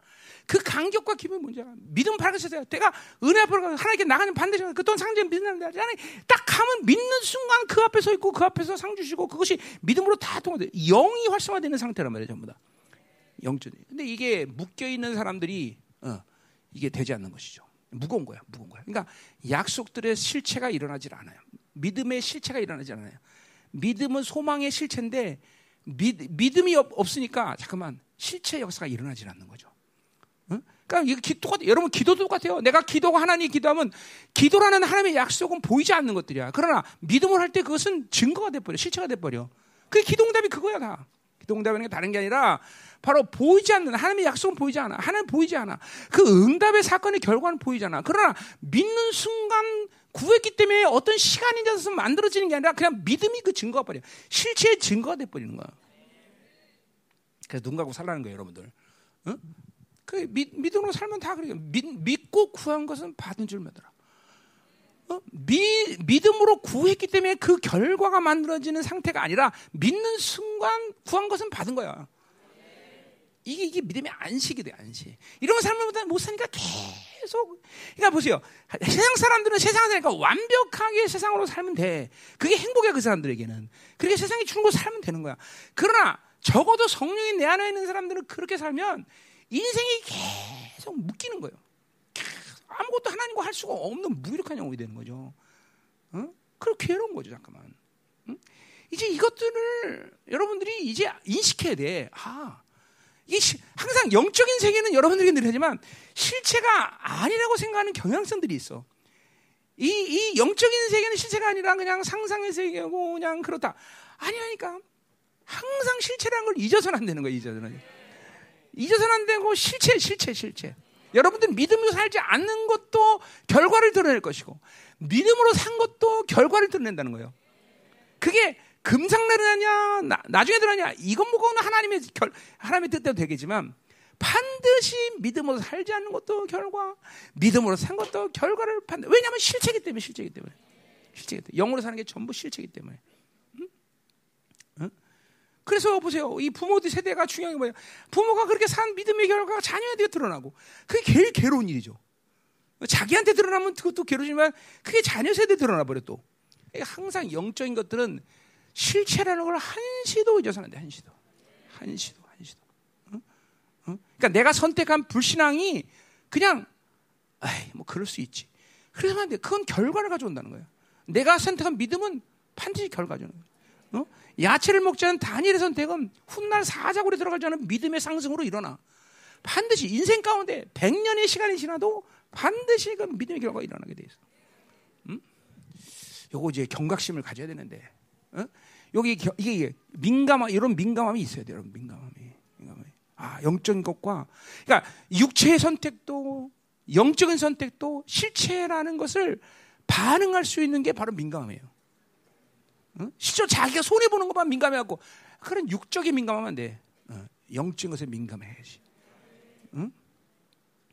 그 간격과 기분이 뭔지 알아. 믿음 밝으셨어요. 내가 은혜 앞으로 하나님께 나가는 반드시 그 또한 상제 믿는다. 아니 딱 가면 믿는 순간 그 앞에 서 있고 그 앞에서 상 주시고 그것이 믿음으로 다 통하돼. 영이 활성화되는 상태란 말이에요, 전부 다. 영적이. 근데 이게 묶여 있는 사람들이 어, 이게 되지 않는 것이죠. 무거운 거야, 무거운 거야. 그러니까 약속들의 실체가 일어나질 않아요. 믿음의 실체가 일어나지 않아요. 믿음은 소망의 실체인데 믿, 믿음이 없, 없으니까 잠깐만 실체 역사가 일어나질 않는 거죠. 그러니까 이거 기, 똑같, 여러분 기도도 똑같아요. 내가 기도가 하나님 기도하면 기도라는 하나님의 약속은 보이지 않는 것들이야. 그러나 믿음을 할 때 그것은 증거가 돼 버려, 실체가 돼 버려. 그 기도응답이 그거야 다. 기도응답이라는 게 다른 게 아니라 바로 보이지 않는 하나님의 약속은 보이지 않아. 하나님 보이지 않아. 그 응답의 사건의 결과는 보이지 않아. 그러나 믿는 순간 구했기 때문에 어떤 시간이 지나서 만들어지는 게 아니라 그냥 믿음이 그 증거가 버려. 실체의 증거가 돼 버리는 거야. 그래서 눈 감고 살라는 거예요, 여러분들. 응? 그 믿, 믿음으로 살면 다 그래요. 믿, 믿고 구한 것은 받은 줄 믿어라. 어? 미, 믿음으로 구했기 때문에 그 결과가 만들어지는 상태가 아니라 믿는 순간 구한 것은 받은 거야. 이게 이게 믿음의 안식이 돼 안식. 이런 거 살면 못 사니까 계속. 그러니까 보세요. 세상 사람들은 세상 사니까 완벽하게 세상으로 살면 돼. 그게 행복이야 그 사람들에게는. 그렇게 세상이 주는 거 살면 되는 거야. 그러나 적어도 성령이 내 안에 있는 사람들은 그렇게 살면 인생이 계속 묶이는 거예요. 아무것도 하나님과 할 수가 없는 무기력한 영혼이 되는 거죠. 어? 그렇게 괴로운 거죠, 잠깐만. 응? 이제 이것들을 여러분들이 이제 인식해야 돼. 아, 이게 시, 항상 영적인 세계는 여러분들에게 늘 하지만 실체가 아니라고 생각하는 경향성들이 있어. 이, 이 영적인 세계는 실체가 아니라 그냥 상상의 세계고 그냥 그렇다. 아니라니까. 항상 실체라는 걸 잊어서는 안 되는 거야, 잊어서는. 잊어서는 안 되고 실체, 실체, 실체. 여러분들 믿음으로 살지 않는 것도 결과를 드러낼 것이고 믿음으로 산 것도 결과를 드러낸다는 거예요. 그게 금상나느냐 나, 중에 드러나냐 이건 뭐건 하나님의 결, 하나님의 뜻대로 되겠지만 반드시 믿음으로 살지 않는 것도 결과, 믿음으로 산 것도 결과를 판단. 왜냐하면 실체기 때문에 실체기 때문에 실체기 때문에 영으로 사는 게 전부 실체기 때문에. 그래서 보세요. 이 부모들 세대가 중요한 게 뭐예요? 부모가 그렇게 산 믿음의 결과가 자녀에게 드러나고 그게 제일 괴로운 일이죠. 자기한테 드러나면 그것도 괴로지만 그게 자녀 세대에 드러나 버려 또. 항상 영적인 것들은 실체라는 걸 한시도 잊어서는 안 돼. 한시도. 한시도. 한시도. 응? 응? 그러니까 내가 선택한 불신앙이 그냥 아이 뭐 그럴 수 있지. 그래서 안 돼. 그건 결과를 가져온다는 거예요. 내가 선택한 믿음은 반드시 결과 주는 거예요. 어? 야채를 먹지 않은 단일의 선택은 훗날 사자굴에 들어가지 않은 믿음의 상승으로 일어나. 반드시 인생 가운데 100년의 시간이 지나도 반드시 그 믿음의 결과가 일어나게 돼 있어. 음? 요거 이제 경각심을 가져야 되는데. 어? 여기 이게 민감함 이런 민감함이 있어야 돼요, 여러분. 민감함이. 민감함이. 아, 영적인 것과 그러니까 육체의 선택도 영적인 선택도 실체라는 것을 반응할 수 있는 게 바로 민감함이에요. 어? 실제 자기가 손해 보는 것만 민감해갖고 그런 육적인 민감하면 안 돼. 어, 영적인 것에 민감해야지. 응?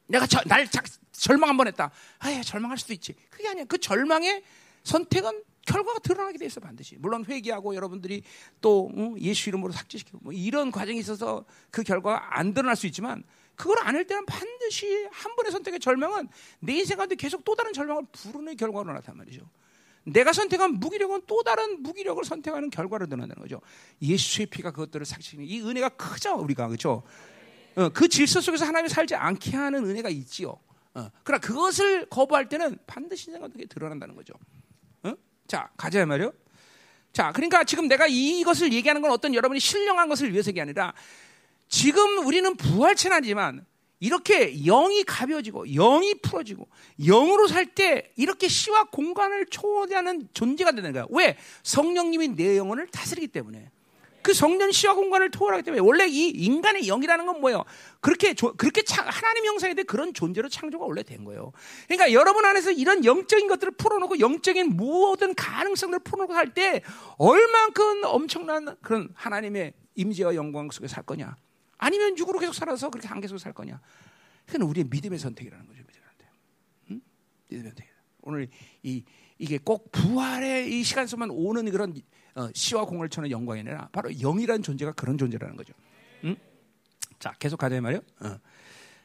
내가 저, 날 자, 절망 한 번 했다. 아, 절망할 수도 있지. 그게 아니야. 그 절망의 선택은 결과가 드러나게 돼 있어 반드시. 물론 회개하고 여러분들이 또 응? 예수 이름으로 삭제시키고 뭐 이런 과정이 있어서 그 결과가 안 드러날 수 있지만 그걸 안 할 때는 반드시 한 번의 선택의 절망은 내 인생 가운데 계속 또 다른 절망을 부르는 결과로 나타난 말이죠. 내가 선택한 무기력은 또 다른 무기력을 선택하는 결과를 드러나는 거죠. 예수의 피가 그것들을 삭히는 이 은혜가 크죠, 우리가 그렇죠. 어, 그 질서 속에서 하나님이 살지 않게 하는 은혜가 있지요. 어, 그러나 그것을 거부할 때는 반드시 어떻게 드러난다는 거죠. 어? 자, 가자 말이요. 자, 그러니까 지금 내가 이것을 얘기하는 건 어떤 여러분이 신령한 것을 위해서가 아니라 지금 우리는 부활체나지만 이렇게 영이 가벼워지고 영이 풀어지고 영으로 살 때 이렇게 시와 공간을 초월하는 존재가 되는 거야. 왜? 성령님이 내 영혼을 다스리기 때문에. 그 성령 시와 공간을 초월하기 때문에 원래 이 인간의 영이라는 건 뭐예요? 그렇게 그렇게 차, 하나님 형상에 대해 그런 존재로 창조가 원래 된 거예요. 그러니까 여러분 안에서 이런 영적인 것들을 풀어놓고 영적인 모든 가능성들을 풀어놓고 살 때 얼만큼 엄청난 그런 하나님의 임재와 영광 속에 살 거냐? 아니면 육으로 계속 살아서 그렇게 한계 속에 살 거냐? 그건 우리의 믿음의 선택이라는 거죠. 믿음의 선택. 응? 믿음의 선택. 오늘 이 이게 꼭 부활의 이 시간 속만 오는 그런 어, 시와 공을 쳐는 영광이 아니라 바로 영이라는 존재가 그런 존재라는 거죠. 응? 자, 계속 가자 말이요. 어.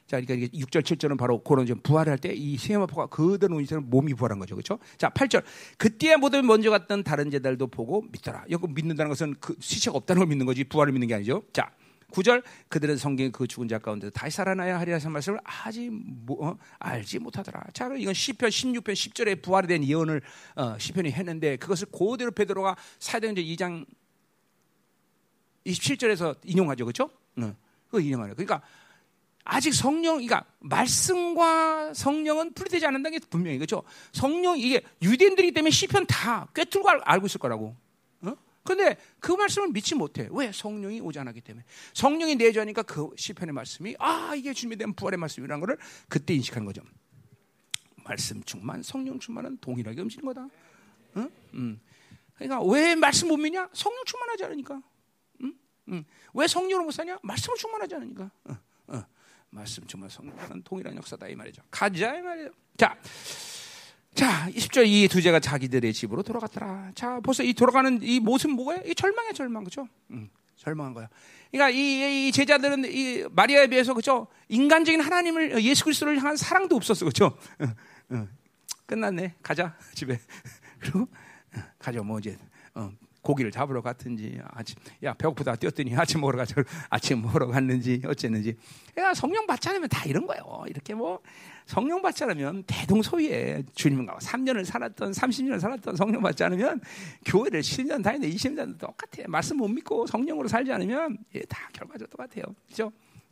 자, 그러니까 이게 6절, 7절은 바로 그런 좀 부활할 때 이 세마포가 그대로 이처럼 몸이 부활한 거죠. 그렇죠? 자, 8절. 그때야 모든 먼저 갔던 다른 제달도 보고 믿더라. 이거 믿는다는 것은 그 시체가 없다는 걸 믿는 거지 부활을 믿는 게 아니죠. 자, 9절 그들은 성경 그 죽은 자 가운데 다시 살아나야 하리라 는 말씀을 아직 뭐, 어? 알지 못하더라. 자, 이건 시편 16편 10절에 부활에 대한 예언을 어, 시편이 했는데 그것을 그대로 베드로가 사도행전 2장 27절에서 인용하죠. 그렇죠? 어, 그거 인용하는 그러니까 아직 성령, 그러니까 말씀과 성령은 분리되지 않는다는 게 분명히 그렇죠. 성령 이게 유대인들이 때문에 시편 다 꿰뚫고 알고 있을 거라고. 근데 그 말씀을 믿지 못해. 왜? 성령이 오지 않았기 때문에. 성령이 내주하니까 그 시편의 말씀이 아 이게 준비된 부활의 말씀이라는 것을 그때 인식하는 거죠. 말씀 충만, 성령 충만은 동일하게 음식는 거다. 응? 응. 그러니까 왜 말씀 못 믿냐? 성령 충만하지 않으니까. 응? 응. 왜 성령을 못 사냐? 말씀을 충만하지 않으니까. 응. 응. 말씀 정말 성령은 동일한 역사다 이 말이죠. 가자 이 말이죠. 자, 자, 20절 이 두제가 자기들의 집으로 돌아갔더라. 자, 벌써 이 돌아가는 이 모습 뭐예요? 이 절망의 절망 그죠? 음, 절망한 거야. 그러니까 이, 이, 제자들은 이 마리아에 비해서 그죠? 인간적인 하나님을 예수 그리스도를 향한 사랑도 없었어 그죠? 어, 어. 끝났네. 가자 집에. 그리고 어, 가자 뭐 이제 어, 고기를 잡으러 갔든지 아침 야 배고프다 뛰었더니 아침 먹으러 가자 아침 먹으러 갔는지 어쨌는지 야 성령 받지 않으면 다 이런 거예요 이렇게 뭐 성령 받지 않으면 대동소이에 주님과 3년을 살았던 30년을 살았던 성령 받지 않으면 교회를 10년 다니는 20년 똑같아 말씀 못 믿고 성령으로 살지 않으면 예, 다 결과적으로 똑같아요 그죠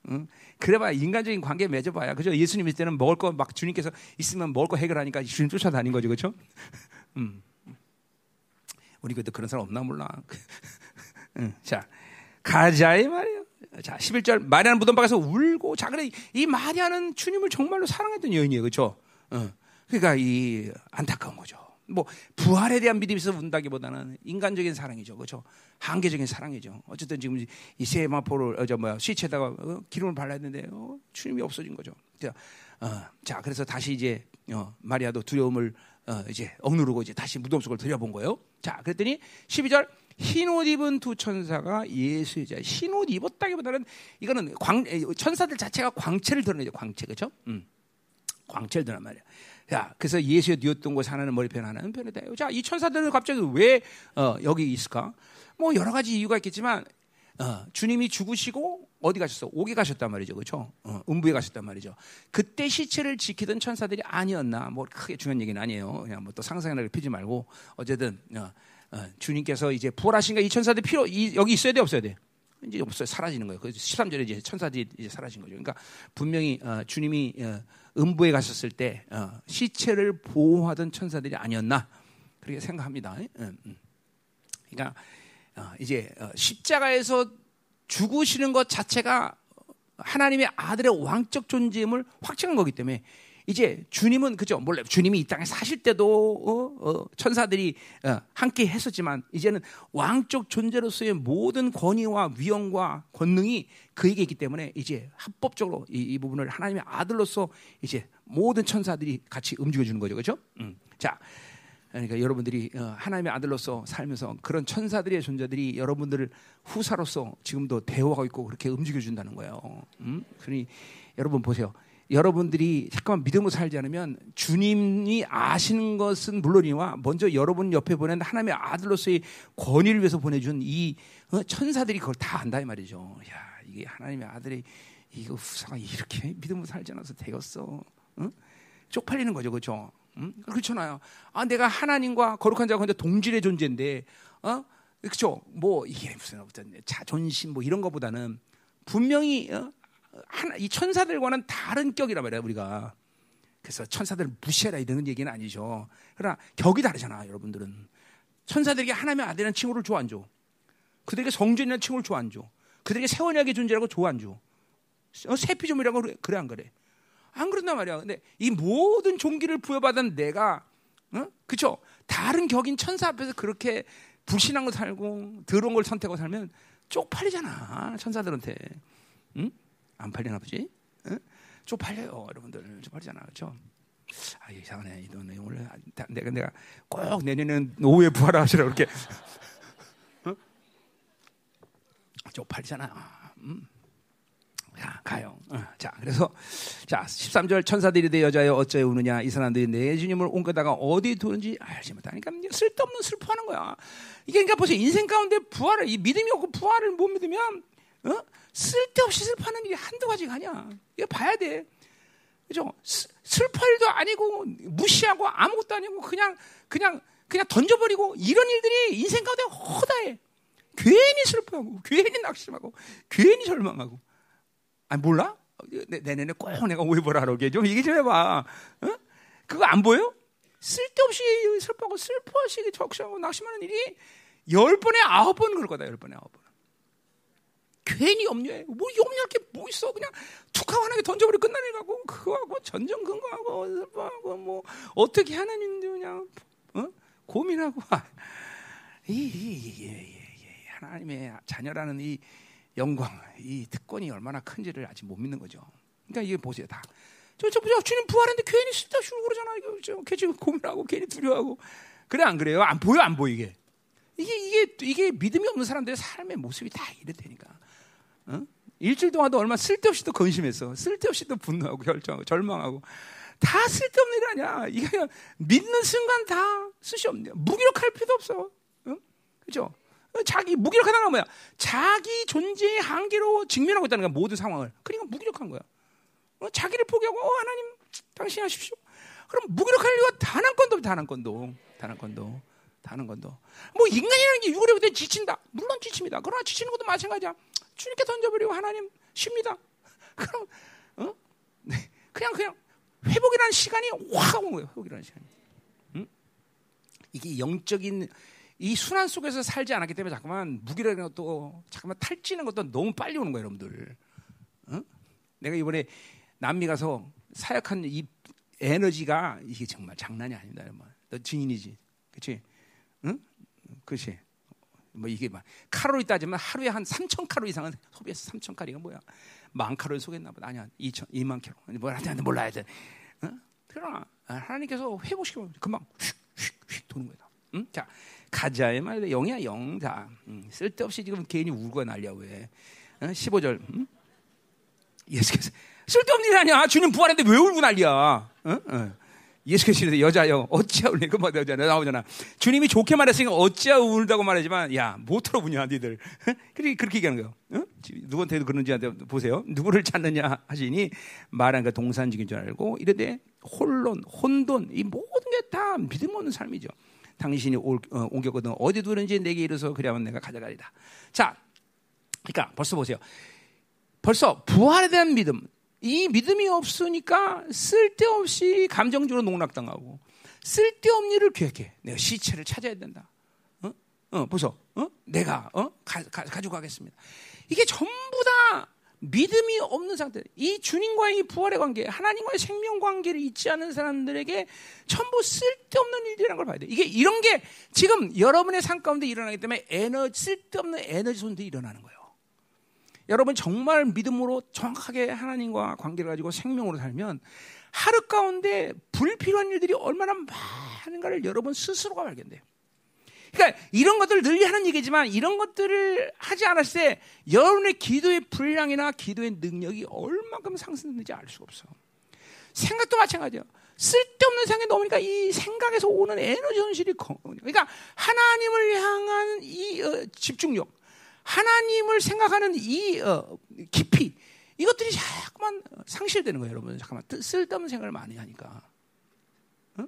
응? 그래봐야 인간적인 관계 맺어봐야 그죠 예수님 있을 때는 먹을 거 막 주님께서 있으면 먹을 거 해결하니까 주님 쫓아다닌 거죠 그죠 음. 우리 교회도 그런 사람 없나 몰라. 응, 자, 가자 이 말이에요. 자, 11절 마리아는 무덤박에서 울고 자 그래 이 마리아는 주님을 정말로 사랑했던 여인이에요. 그렇죠? 어. 그러니까 이 안타까운 거죠. 뭐 부활에 대한 있어 운다기보다는 인간적인 사랑이죠. 그렇죠? 한계적인 사랑이죠. 어쨌든 지금 이 세마포를 어저 뭐야 시체에다가 어, 기름을 발라야 되는데 어, 주님이 없어진 거죠. 자, 어, 자 그래서 다시 이제 어, 마리아도 두려움을 어, 이제 억누르고 이제 다시 무덤 속을 들여본 거예요. 자, 그랬더니 12절 흰옷 입은 두 천사가 예수의 자. 흰옷 입었다기보다는 이거는 광 천사들 자체가 광채를 드러내죠. 광채 그렇죠? 음. 광채를 드러난 말이야. 자, 그래서 예수의 뉘었던 곳 하나는 머리편 하나는 편이다. 자, 이 천사들은 갑자기 왜 어, 여기 있을까? 뭐 여러 가지 이유가 있겠지만 어, 주님이 죽으시고 어디 가셨어? 옥에 가셨단 말이죠, 그렇죠? 어, 음부에 가셨단 말이죠. 그때 시체를 지키던 천사들이 아니었나? 뭐 크게 중요한 얘기는 아니에요. 그냥 뭐 또 상상을 피지 말고 어쨌든 어, 어, 주님께서 이제 부활하신가 이 천사들 필요 이, 여기 있어야 돼 없어야 돼? 이제 없어요. 사라지는 거예요. 그래서 13절에 이제 천사들이 이제 사라진 거죠. 그러니까 분명히 어, 주님이 어, 음부에 가셨을 때 어, 시체를 보호하던 천사들이 아니었나 그렇게 생각합니다. 그러니까 어, 이제 어, 십자가에서 죽으시는 것 자체가 하나님의 아들의 왕적 존재임을 확증한 거기 때문에 이제 주님은 그죠 몰래 주님이 이 땅에 사실 때도 어, 어, 천사들이 어, 함께 했었지만 이제는 왕적 존재로서의 모든 권위와 위엄과 권능이 그에게 있기 때문에 이제 합법적으로 이, 이 부분을 하나님의 아들로서 이제 모든 천사들이 같이 움직여 주는 거죠, 그렇죠? 음. 자, 그러니까 여러분들이 어, 하나님의 아들로서 살면서 그런 천사들의 존재들이 여러분들을 후사로서 지금도 대화하고 있고 그렇게 움직여 준다는 거예요. 음? 그러니 여러분 보세요. 여러분들이 잠깐만 믿음으로 살지 않으면 주님이 아시는 것은 물론이와 먼저 여러분 옆에 보낸 하나님의 아들로서의 권위를 위해서 보내준 이 어, 천사들이 그걸 다 안다 이 말이죠. 야 이게 하나님의 아들이 이거 후사가 이렇게 믿음으로 살지 않아서 되겠어. 응? 쪽팔리는 거죠, 그렇죠? 음? 그렇잖아요. 아, 내가 하나님과 거룩한 자가 근데 동질의 존재인데, 어? 그렇죠. 뭐 이게 무슨 어떤 자존심 뭐 이런 것보다는 분명히 어? 하나, 이 천사들과는 다른 격이란 말이야 우리가. 그래서 천사들을 무시해라 이런 얘기는 아니죠. 그러나 격이 다르잖아, 여러분들은. 천사들에게 하나님의 아들이라는 칭호를 좋아 안 줘. 그들에게 성전이라는 칭호를 좋아 안 줘. 그들에게 세원약의 존재라고 좋아 안 줘. 어, 세피좀이라고 그래, 그래 안 그래? 안 그런단 말이야. 근데 이 모든 종기를 부여받은 내가, 어? 그쵸? 다른 격인 천사 앞에서 그렇게 불신한 거 살고, 더러운 걸 선택하고 살면 쪽팔리잖아. 천사들한테. 응? 안 팔리나 보지? 응? 쪽팔려요. 여러분들. 쪽팔리잖아. 그쵸? 아, 이상하네. 이돈 오늘 내가, 내가 꼭 내년엔 오후에 부활하시라 그렇게. 어? 쪽팔리잖아. 음. 자, 가요. 어, 자, 그래서 자, 13절 천사들이 내 여자여 어찌 우느냐 이 사람들이 내 주님을 옮겨다가 어디 두는지 알지 못하니까 쓸데없는 슬퍼하는 거야. 이게 그러니까 보세요. 인생 가운데 부활을 이 믿음이 없고 부활을 못 믿으면 어? 쓸데없이 슬퍼하는 일이 한두 가지가 아니야. 이거 봐야 돼. 그죠? 슬퍼 일도 아니고 무시하고 아무것도 아니고 그냥 그냥 그냥 던져버리고 이런 일들이 인생 가운데 허다해. 괜히 슬퍼하고 괜히 낙심하고 괜히 절망하고 아 몰라? 내년에 꼭 내가 오해보라 하게 좀 얘기 좀 해봐. 어? 그거 안 보여? 쓸데없이 슬퍼하고 슬퍼하시기 적시하고 낙심하는 일이 열 번에 아홉 번 그럴 거다. 열 번에 아홉 번. 괜히 염려해. 뭐 염려할 게 뭐 있어? 그냥 툭하고 하나게 던져버리고 끝나는 거고 그거하고 전전 근거하고 슬퍼하고 뭐 어떻게 하나님도 그냥 어? 고민하고 이, 이, 이, 이, 하나님의 자녀라는 이 영광, 이 특권이 얼마나 큰지를 아직 못 믿는 거죠. 그러니까 이게 보세요 다. 저, 저, 저 주님 부활했는데 괜히 쓰다 쉬고 그러잖아. 이거 저, 괜히 고민하고 괜히 두려워하고. 그래 안 그래요? 안 보여 안 보이게. 이게 이게 이게 믿음이 없는 사람들의 삶의 모습이 다 이렇다니까. 어? 일주일 동안도 얼마 쓸데없이 또 건심했어. 쓸데없이 또 분노하고 결정하고 절망하고 다 쓸데없는 일 아니야. 이게 그냥 믿는 순간 다 수시 없네. 무기력할 필요도 없어. 어? 그죠? 자기 무기력하다는 건 뭐야? 자기 존재의 한계로 직면하고 있다는 거야. 모든 상황을. 그러니까 무기력한 거야. 어? 자기를 포기하고 어, 하나님 당신 하십시오. 그럼 무기력할 이유가 단 한 건도 단 한 건도 단 한 건도 단 한 건도. 뭐 인간이라는 게 육으로 볼 지친다. 물론 지칩니다. 그러나 지치는 것도 마찬가지야. 주님께 던져버리고 하나님 쉽니다. 그럼 어? 네. 그냥 그냥 회복이라는 시간이 확 오는 거예요. 회복이라는 시간이. 응? 이게 영적인 이 순환 속에서 살지 않았기 때문에 잠깐만 무기라는 것도 잠깐만 탈지는 것도 너무 빨리 오는 거예요, 여러분들. 응? 내가 이번에 남미 가서 사역한 이 에너지가 이게 정말 장난이 아닙니다, 여러분. 너 증인이지, 그렇지? 응? 그렇지. 뭐 이게 막 칼로리 따지면 하루에 한 3천 칼로리 이상은 소비해서 3천 칼로리가 뭐야? 만 칼로리 속였나 보다. 아니야, 2천, 2만 킬로. 뭐 하여튼 몰라야 돼. 어? 그러나 하나님께서 회복시키면 금방 휙휙휙 도는 거다. 응? 자, 가자의 말이야. 영이야, 영. 자, 음, 쓸데없이 지금 괜히 울고 난리야, 왜. 어? 15절. 음? 예수께서 쓸데없는 일 아니야. 주님 부활했는데 왜 울고 난리야. 어? 어. 예수께서 여자여 어찌하 울니 그뭐 여자 나오잖아. 주님이 좋게 말했으니까 어찌하 울다고 말하지만 야못 들어보냐 니들. 그렇게 그렇게 얘기하는 거예요. 어? 누구한테도 그런지 보세요. 누구를 찾느냐 하시니 말한 그 동산직인 줄 알고 이래대 혼론, 혼돈 이 모든 게 다 믿음 없는 삶이죠. 당신이 올, 어, 옮겼거든 어디 두는지 내게 이르서 그래야만 내가 가져가리다. 자, 그러니까 벌써 보세요. 벌써 부활에 대한 믿음, 이 믿음이 없으니까 쓸데없이 감정적으로 농락당하고 쓸데없는 일을 계획해. 내가 시체를 찾아야 된다. 어? 어, 보소. 어? 내가 어? 가, 가, 가지고 가겠습니다. 이게 전부 다 믿음이 없는 상태. 이 주님과의 부활의 관계, 하나님과의 생명 관계를 잊지 않은 사람들에게 전부 쓸데없는 일이라는 걸 봐야 돼. 이게 이런 게 지금 여러분의 삶 가운데 일어나기 때문에 에너지 쓸데없는 에너지 손들이 일어나는 거예요. 여러분 정말 믿음으로 정확하게 하나님과 관계를 가지고 생명으로 살면 하루 가운데 불필요한 일들이 얼마나 많은가를 여러분 스스로가 발견돼요. 그러니까 이런 것들을 늘 하는 얘기지만 이런 것들을 하지 않았을 때 여러분의 기도의 분량이나 기도의 능력이 얼마큼 상승되는지 알 수가 없어. 생각도 마찬가지야. 쓸데없는 생각이 넘으니까 이 생각에서 오는 에너지 손실이 그러니까 하나님을 향한 이 어, 집중력, 하나님을 생각하는 이 어, 깊이 이것들이 자꾸만 상실되는 거예요, 여러분. 잠깐만 쓸데없는 생각을 많이 하니까. 어?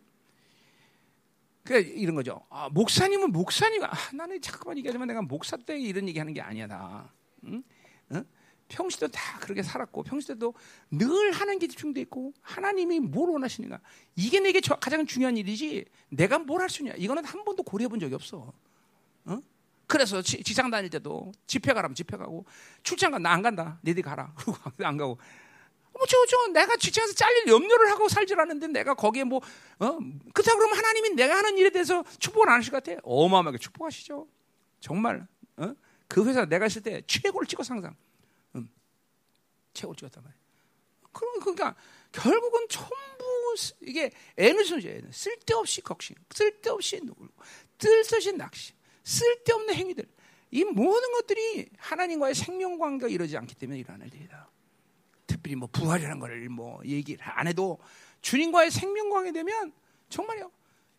그러니까 이런 거죠. 아, 목사님은 목사님, 아, 나는 자꾸만 얘기하지만 내가 목사 때 이런 얘기하는 게 아니야, 다. 응? 어? 평시도 다 그렇게 살았고 평시때도 늘게 집중돼 있고 하나님이 뭘 원하시는가 이게 내게 가장 중요한 일이지 내가 뭘 할수 있냐 이거는 한 번도 고려해 본 적이 없어 어? 그래서 지, 상 다닐 때도 집회 가라면 집회 가고 출장 가 나 안 간다. 니들 가라. 그리고 안 가고. 뭐, 저, 저, 내가 직장에서 잘릴 염려를 하고 살질 않는데 내가 거기에 뭐, 어, 그렇다 그러면 하나님이 내가 하는 일에 대해서 축복을 안 하실 것 같아? 어마어마하게 축복하시죠. 정말, 어? 그 회사 내가 있을 때 최고를 찍어 상상. 음, 최고를 찍었단 말이야. 그러니까, 결국은 전부 이게 에너지 손실이에요. 쓸데없이 걱심, 쓸데없이 놀고, 쓸데없이 낚시. 쓸데없는 행위들, 이 모든 것들이 하나님과의 생명 관계가 이루어지지 않기 때문에 일어날 일이다. 특별히 뭐 부활이라는 걸뭐 얘기를 안 해도 주님과의 생명 관계 되면 정말요.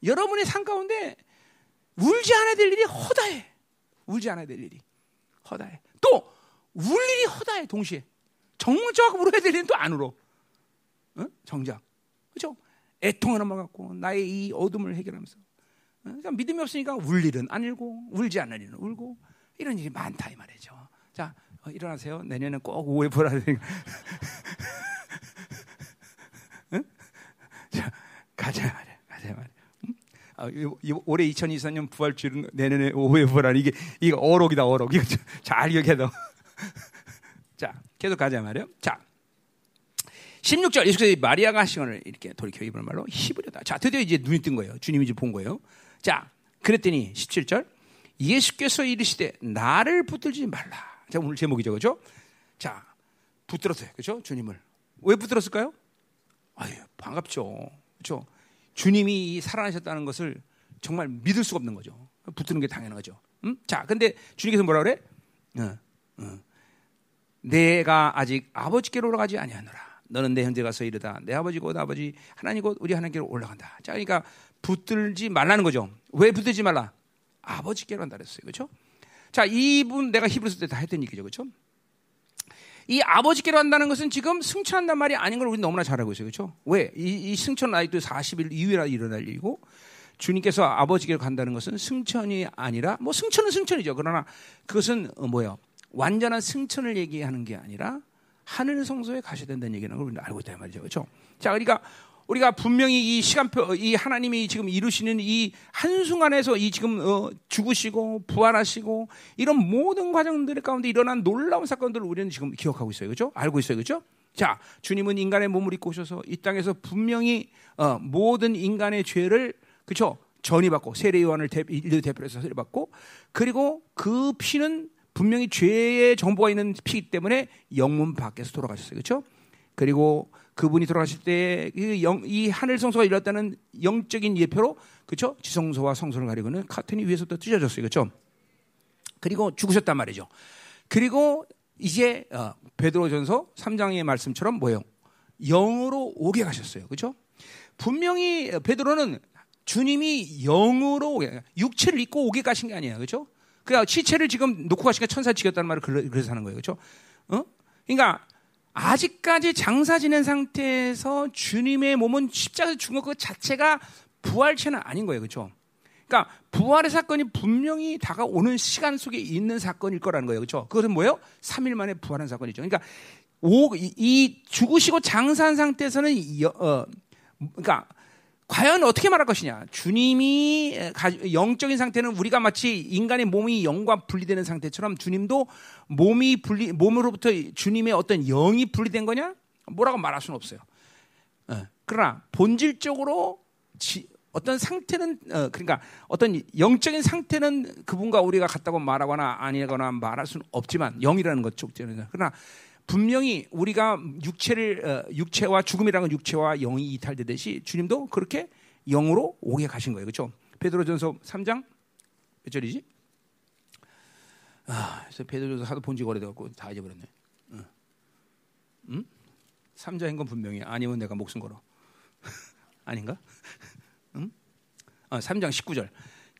여러분의 삶 가운데 울지 않아야 될 일이 허다해. 울지 않아야 될 일이 허다해. 또 울 일이 허다해 동시에. 정작 울어야 될 일은 또 안 울어. 어? 정작. 그렇죠? 애통하는 말 같고 나의 이 어둠을 해결하면서 그러니까 믿음이 없으니까 울 일은 안 울고 울지 않는 일은 울고 이런 일이 많다 이 말이죠. 자 어, 일어나세요. 내년엔 꼭 오해 보라. 응? 자 가자 말이야. 가자 말이야. 응? 아, 올해 2024년 부활주일은 내년에 오해 보라 이게 이거 어록이다 어록 이거 잘 기억해 둬. 자 계속 가자 말이요. 자 16절 예수께서 마리아가 것을 이렇게 돌이켜 입을 말로 히브리다. 자 드디어 이제 눈이 뜬 거예요. 주님이 이제 본 거예요. 자, 그랬더니 17절 예수께서 이르시되 나를 붙들지 말라. 자, 오늘 제목이죠. 그죠? 자, 붙들었어요. 그죠? 주님을. 왜 붙들었을까요? 아유, 반갑죠. 그렇죠? 주님이 살아나셨다는 것을 정말 믿을 수가 없는 거죠. 붙드는 게 당연한 거죠. 음? 자, 근데 주님께서 뭐라 그래? 어, 어. 내가 아직 아버지께로 올라가지 아니하노라. 너는 내 현재 가서 이르다. 내 아버지 곧 아버지 하나님 곧 우리 하나님께로 올라간다. 자, 그러니까 붙들지 말라는 거죠. 왜 붙들지 말라? 아버지께로 한다 그랬어요. 그렇죠? 자, 이분 내가 히브리서 때 다 했던 얘기죠. 그렇죠? 이 아버지께로 한다는 것은 지금 승천한단 말이 아닌 걸 우리 너무나 잘 알고 있어요. 그렇죠? 왜? 이, 이 승천 아직도 40일 이후에 일어날 일이고 주님께서 아버지께로 간다는 것은 승천이 아니라 뭐 승천은 승천이죠. 그러나 그것은 어, 뭐요? 완전한 승천을 얘기하는 게 아니라 하늘 성소에 가셔야 된다는 얘기는 걸 알고 있다 말이죠. 그렇죠? 자, 그러니까 우리가 분명히 이 시간표, 이 하나님이 지금 이루시는 이 한순간에서 이 지금 어, 죽으시고 부활하시고 이런 모든 과정들 가운데 일어난 놀라운 사건들을 우리는 지금 기억하고 있어요. 그죠? 알고 있어요. 그죠? 자, 주님은 인간의 몸을 입고 오셔서 이 땅에서 분명히 어, 모든 인간의 죄를 그죠? 전이받고 세례 요한을 대, 대표해서 세례받고 그리고 그 피는 분명히 죄의 정보가 있는 피기 때문에 영문 밖에서 돌아가셨어요. 그렇죠? 그리고 그분이 돌아가실 때이 그 하늘 성소가 일었다는 영적인 예표로 그렇죠? 지성소와 성소를 가리고는 카튼이 위에서부터 찢어졌어요. 그렇죠? 그리고 죽으셨단 말이죠. 그리고 이제 어, 베드로전서 3장의 말씀처럼 뭐예요? 영으로 오게 가셨어요. 그렇죠? 분명히 베드로는 주님이 영으로 오게 육체를 입고 오게 가신 게 아니에요. 그렇죠? 그러니까 시체를 지금 놓고 가시니까 천사 지겼다는 말을 그래서 하는 거예요. 그렇죠? 어? 그러니까 아직까지 장사 지낸 상태에서 주님의 몸은 십자가에 죽은 것 자체가 부활체는 아닌 거예요. 그렇죠? 그러니까 부활의 사건이 분명히 다가오는 시간 속에 있는 사건일 거라는 거예요. 그렇죠? 그것은 뭐예요? 3일 만에 부활한 사건이죠. 그러니까 오, 이, 죽으시고 장사한 상태에서는 어, 그러니까 과연 어떻게 말할 것이냐? 주님이 영적인 상태는 우리가 마치 인간의 몸이 영과 분리되는 상태처럼 주님도 몸이 분리 몸으로부터 주님의 어떤 영이 분리된 거냐? 뭐라고 말할 수는 없어요. 어, 그러나 본질적으로 지, 어떤 상태는 어, 그러니까 어떤 영적인 상태는 그분과 우리가 같다고 말하거나 아니거나 말할 수는 없지만 영이라는 것 쪽에는 그러나 분명히 우리가 육체를 어, 육체와 죽음이라는 육체와 영이 이탈되듯이 주님도 그렇게 영으로 오게 가신 거예요. 그렇죠? 베드로전서 3장 몇 절이지? 아, 그래서 베드로전서 하도 본지 오래돼 갖고 다 잊어버렸네. 응? 응? 3장인 건 분명히 아니면 내가 목숨 걸어. 아닌가? 응? 아, 3장 19절.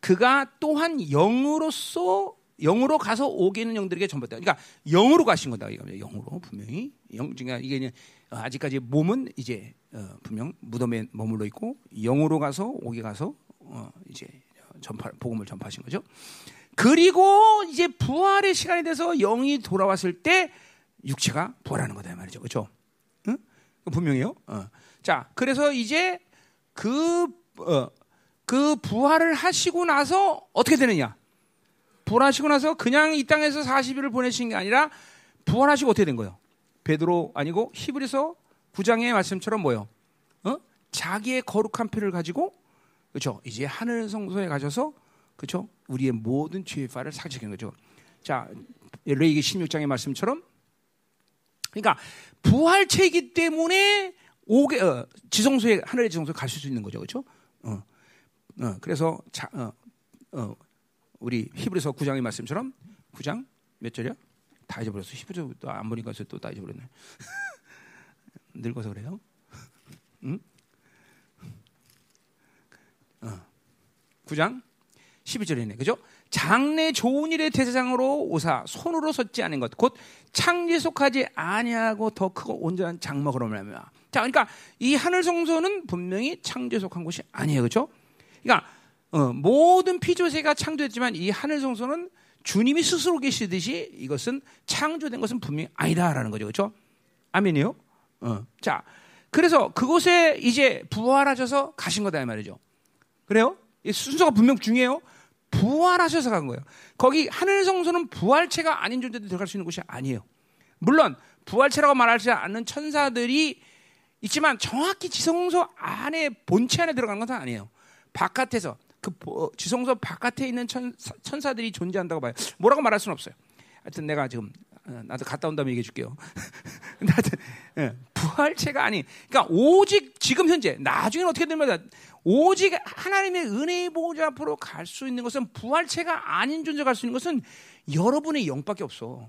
그가 또한 영으로서 영으로 가서 오게 있는 영들에게 전부다. 그러니까 영으로 가신 거다 이겁니다. 영으로 분명히 영 그러니까 이게 아직까지 몸은 이제 어, 분명 무덤에 머물러 있고 영으로 가서 오게 가서 어, 이제 전파 복음을 전파하신 거죠. 그리고 이제 부활의 시간이 돼서 영이 돌아왔을 때 육체가 부활하는 거다 말이죠. 그렇죠? 응? 분명해요. 어. 자, 그래서 이제 그, 어, 그 부활을 하시고 나서 어떻게 되느냐? 부활하시고 나서 그냥 이 땅에서 40일을 보내신 게 아니라 부활하시고 어떻게 된 거예요? 베드로 아니고 히브리서 9장의 말씀처럼 뭐요? 어? 자기의 거룩한 피를 가지고 그렇죠? 이제 하늘 성소에 가셔서 그렇죠? 우리의 모든 죄의 파를 삭제한 거죠. 자, 레이기 16장의 말씀처럼 그러니까 부활체이기 때문에 오게 어, 지성소에 하늘의 지성소에 갈수 있는 거죠. 그렇죠? 어. 어, 그래서 자, 어, 어, 우리 히브리서 9장의 말씀처럼 9장 몇 절이야? 다 잊어버렸어. 히브리서부터 안 보니까 또다 잊어버렸네. 늙어서 그래요? 응? 어. 9장 12절이네. 그죠? 장래 좋은 일의 대상으로 오사 손으로 섰지 않은 것 곧 창조에 속하지 아니하고 더 크고 온전한 장막으로 말미암아. 자, 그러니까 이 하늘 성소는 분명히 창조에 속한 곳이 아니에요. 그죠? 그러니까 어, 모든 피조세가 창조했지만 이 하늘 성소는 주님이 스스로 계시듯이 이것은 창조된 것은 분명히 아니다라는 거죠. 그렇죠? 아멘이요? 어. 자, 그래서 그곳에 이제 부활하셔서 가신 거다 이 말이죠. 그래요? 이 순서가 분명 중요해요. 부활하셔서 간 거예요. 거기 하늘 성소는 부활체가 아닌 존재도 들어갈 수 있는 곳이 아니에요. 물론 부활체라고 말하지 않는 천사들이 있지만 정확히 지성소 안에 본체 안에 들어가는 것은 아니에요. 바깥에서 그 지성소 바깥에 있는 천, 천사들이 존재한다고 봐요. 뭐라고 말할 수는 없어요. 하여튼 내가 지금 어, 나도 갔다 온 다음에 얘기해 줄게요. 하여튼, 예, 부활체가 아닌, 그러니까 오직 지금 현재, 나중에는 어떻게 되면 오직 하나님의 은혜의 보좌 앞으로 갈 수 있는 것은 부활체가 아닌 존재 갈 수 있는 것은 여러분의 영밖에 없어.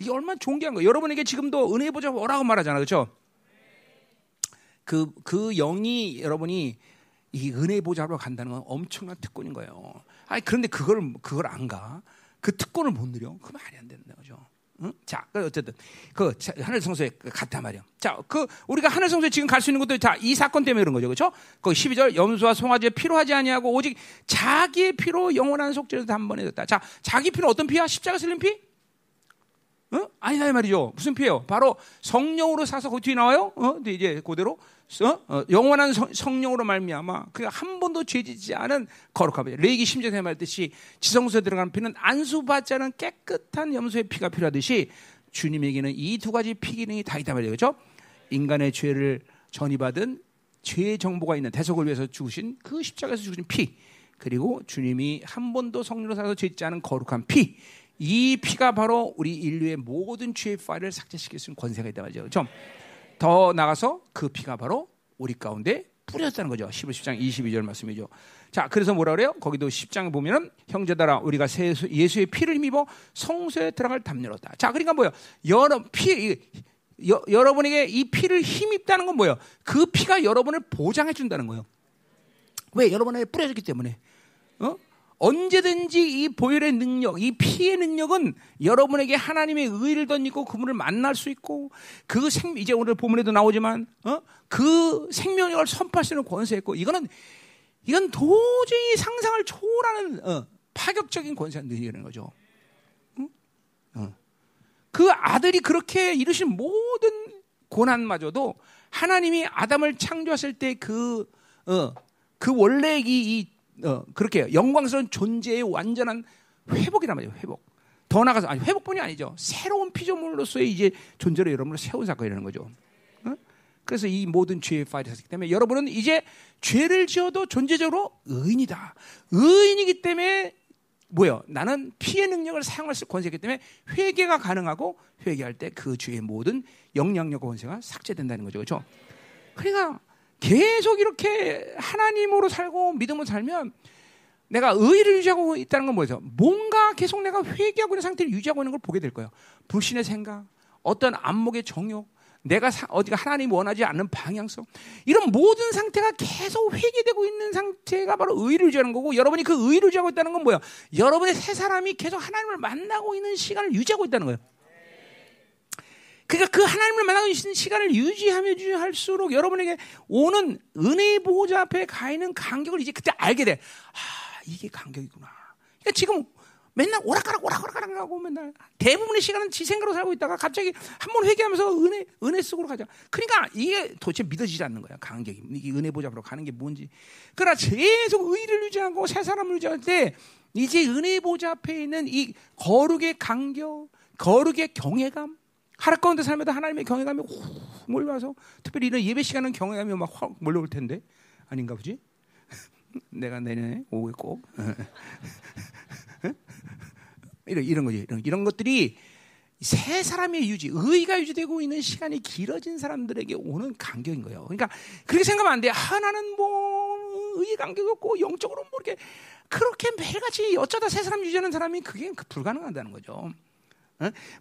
이게 얼마나 존귀한 거예요. 여러분에게 지금도 은혜의 보좌 오라고 말하잖아. 그렇죠? 그, 그 영이 여러분이 이 은혜의 보좌로 간다는 건 엄청난 특권인 거예요. 아니, 그런데 그걸, 그걸 안 가. 그 특권을 못 누려. 그 말이 안 되는 거죠. 응? 자, 그 어쨌든 그 하늘 성소에 갔단 말이야. 자, 그 우리가 하늘 성소에 지금 갈 수 있는 것도 자, 이 사건 때문에 그런 거죠. 그렇죠? 그 12절 염소와 송아지에 필요하지 아니하고 오직 자기의 피로 영원한 속죄를 단번에 줬다. 자, 자기 피는 어떤 피야? 십자가 슬린 피? 어? 아니다 이 말이죠. 무슨 피예요? 바로 성령으로 사서 그 뒤에 나와요. 어? 근데 이제 그대로 어? 어, 영원한 성, 령으로 말미암아 그한 번도 죄지지 않은 거룩함이죠. 레위기 심전에 말했듯이 지성소에 들어가는 피는 안수받지 않은 깨끗한 염소의 피가 필요하듯이 주님에게는 이 두 가지 피 기능이 다 있단 말이죠. 그렇죠? 인간의 죄를 전이받은 죄의 정보가 있는 대속을 위해서 죽으신 그 십자가에서 죽으신 피 그리고 주님이 한 번도 성령으로 살아서 죄짓지 않은 거룩한 피. 이 피가 바로 우리 인류의 모든 죄의 파일을 삭제시킬 수 있는 권세가 있단 말이죠. 그렇죠? 더 나가서 그 피가 바로 우리 가운데 뿌렸다는 거죠. 11, 10장 22절 말씀이죠. 자, 그래서 뭐라 그래요? 거기도 10장에 보면은 형제들아 우리가 예수의 피를 힘입어 성소에 들어갈 담요로다. 자, 그러니까 뭐예요? 여러 피 여, 여러분에게 이 피를 힘입다는 건 뭐예요? 그 피가 여러분을 보장해 준다는 거예요. 왜? 여러분에게 뿌려졌기 때문에. 어? 언제든지 이 보혈의 능력, 이 피의 능력은 여러분에게 하나님의 의를 던지고 그분을 만날 수 있고 그 생, 이제 오늘 본문에도 나오지만, 어? 그 생명력을 선포할 수 있는 권세였고 이거는, 이건 도저히 상상을 초월하는, 어, 파격적인 권세가 능력이라는 거죠. 응? 어. 그 아들이 그렇게 이루신 모든 고난마저도 하나님이 아담을 창조했을 때 그, 어, 그 원래 이, 이 어, 그렇게 영광스러운 존재의 완전한 회복이란 말이에요. 회복. 더 나가서 아니 회복뿐이 아니죠. 새로운 피조물로서의 이제 존재로 여러분을 세운 사건이라는 거죠. 어? 그래서 이 모든 죄의 파일이 었기 때문에 여러분은 이제 죄를 지어도 존재적으로 의인이다. 의인이기 때문에 뭐요? 나는 피의 능력을 사용할 수 권세이기 때문에 회개가 가능하고 회개할 때 그 죄의 모든 영향력 권세가 삭제된다는 거죠. 그렇죠? 그러니까 계속 이렇게 하나님으로 살고 믿음으로 살면 내가 의를 유지하고 있다는 건 뭐죠? 뭔가 계속 내가 회개하고 있는 상태를 유지하고 있는 걸 보게 될 거예요. 불신의 생각, 어떤 안목의 정욕, 내가 사, 어디가 하나님 원하지 않는 방향성 이런 모든 상태가 계속 회개되고 있는 상태가 바로 의를 유지하는 거고 여러분이 그 의를 유지하고 있다는 건 뭐야? 여러분의 새 사람이 계속 하나님을 만나고 있는 시간을 유지하고 있다는 거예요. 그러니까 그 하나님을 만나고 있는 시간을 유지하며 유지할수록 여러분에게 오는 은혜의 보호자 앞에 가 있는 간격을 이제 그때 알게 돼. 아, 이게 간격이구나. 그러니까 지금 맨날 오락가락 오락가락 하고 맨날 대부분의 시간은 지 생각으로 살고 있다가 갑자기 한 번 회개하면서 은혜 은혜 속으로 가자. 그러니까 이게 도대체 믿어지지 않는 거야. 간격이 이게 은혜 보좌 앞으로 가는 게 뭔지. 그러나 계속 의를 유지하고 새 사람을 유지할 때 이제 은혜 보좌 앞에 있는 이 거룩의 간격, 거룩의 경외감, 하루 가운데 살면서 하나님의 경외감이 훅 몰려와서 특별히 이런 예배 시간은 경외감이 막 확 몰려올 텐데 아닌가 보지? 내가 내년에 오겠고 이런 이런 거지 이런, 이런 것들이 새 사람의 유지, 의가 유지되고 있는 시간이 길어진 사람들에게 오는 간격인 거예요. 그러니까 그렇게 생각하면 안 돼. 하나는 뭐 의의 간격이 없고 영적으로 뭐 이렇게 그렇게 매일같이 어쩌다 새 사람 유지하는 사람이 그게 불가능하다는 거죠.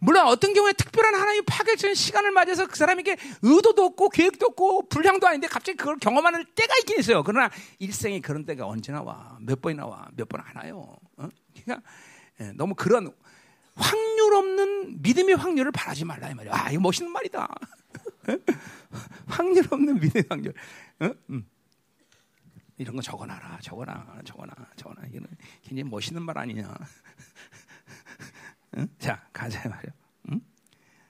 물론 어떤 경우에 특별한 하나님의 파격적인 시간을 맞아서 그 사람에게 의도도 없고 계획도 없고 불량도 아닌데 갑자기 그걸 경험하는 때가 있긴 있어요. 그러나 일생에 그런 때가 언제나 와. 몇 번이나 와. 몇 번 안 와요. 어? 그러니까 예, 너무 그런 확률 없는 믿음의 확률을 바라지 말라 이 말이야. 아, 이거 멋있는 말이다. 확률 없는 믿음의 확률. 어? 음. 이런 거 적어놔라, 적어놔, 적어놔, 적어놔. 이는 굉장히 멋있는 말 아니냐. 응? 자, 가자 말이요. 응?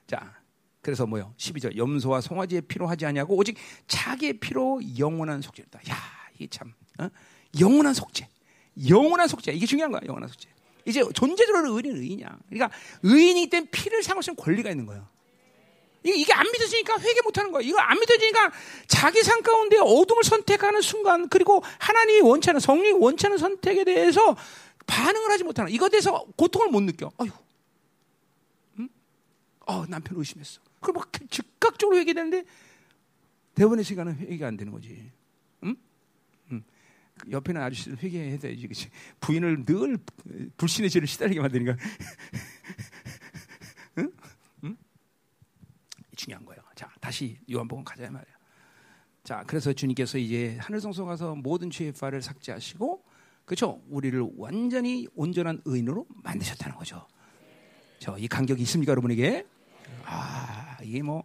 자, 그래서 뭐요? 12절. 염소와 송아지의 피로 하지 아니하고 오직 자기의 피로 영원한 속죄다. 야, 이게 참 어? 영원한 속죄. 영원한 속죄. 이게 중요한 거야. 영원한 속죄. 이제 존재적으로 의인은 의인이야. 그러니까 의인이기 때문에 피를 사용할 수 있는 권리가 있는 거예요. 이게 안 믿어지니까 회개 못 하는 거야. 이거 안 믿어지니까 자기 삶 가운데 어둠을 선택하는 순간, 그리고 하나님이 원치 않은, 성령이 원치 않은 선택에 대해서 반응을 하지 못하는, 이것에 대해서 고통을 못 느껴. 아유, 어, 남편 의심했어. 그럼 막 즉각적으로 회개되는데 대부분의 시간은 회개가 안 되는 거지. 응? 응. 옆에는 아저씨를 회개해야 되지, 그치? 부인을 늘 불신의 죄를 시달리게 만드니까. 응? 응? 중요한 거예요. 자, 다시 요한복음 가자 말이야. 자, 그래서 주님께서 이제 하늘성소 가서 모든 죄의 파를 삭제하시고, 그렇죠? 우리를 완전히 온전한 의인으로 만드셨다는 거죠. 저 이 간격이 있습니까, 여러분에게? 아, 이게 뭐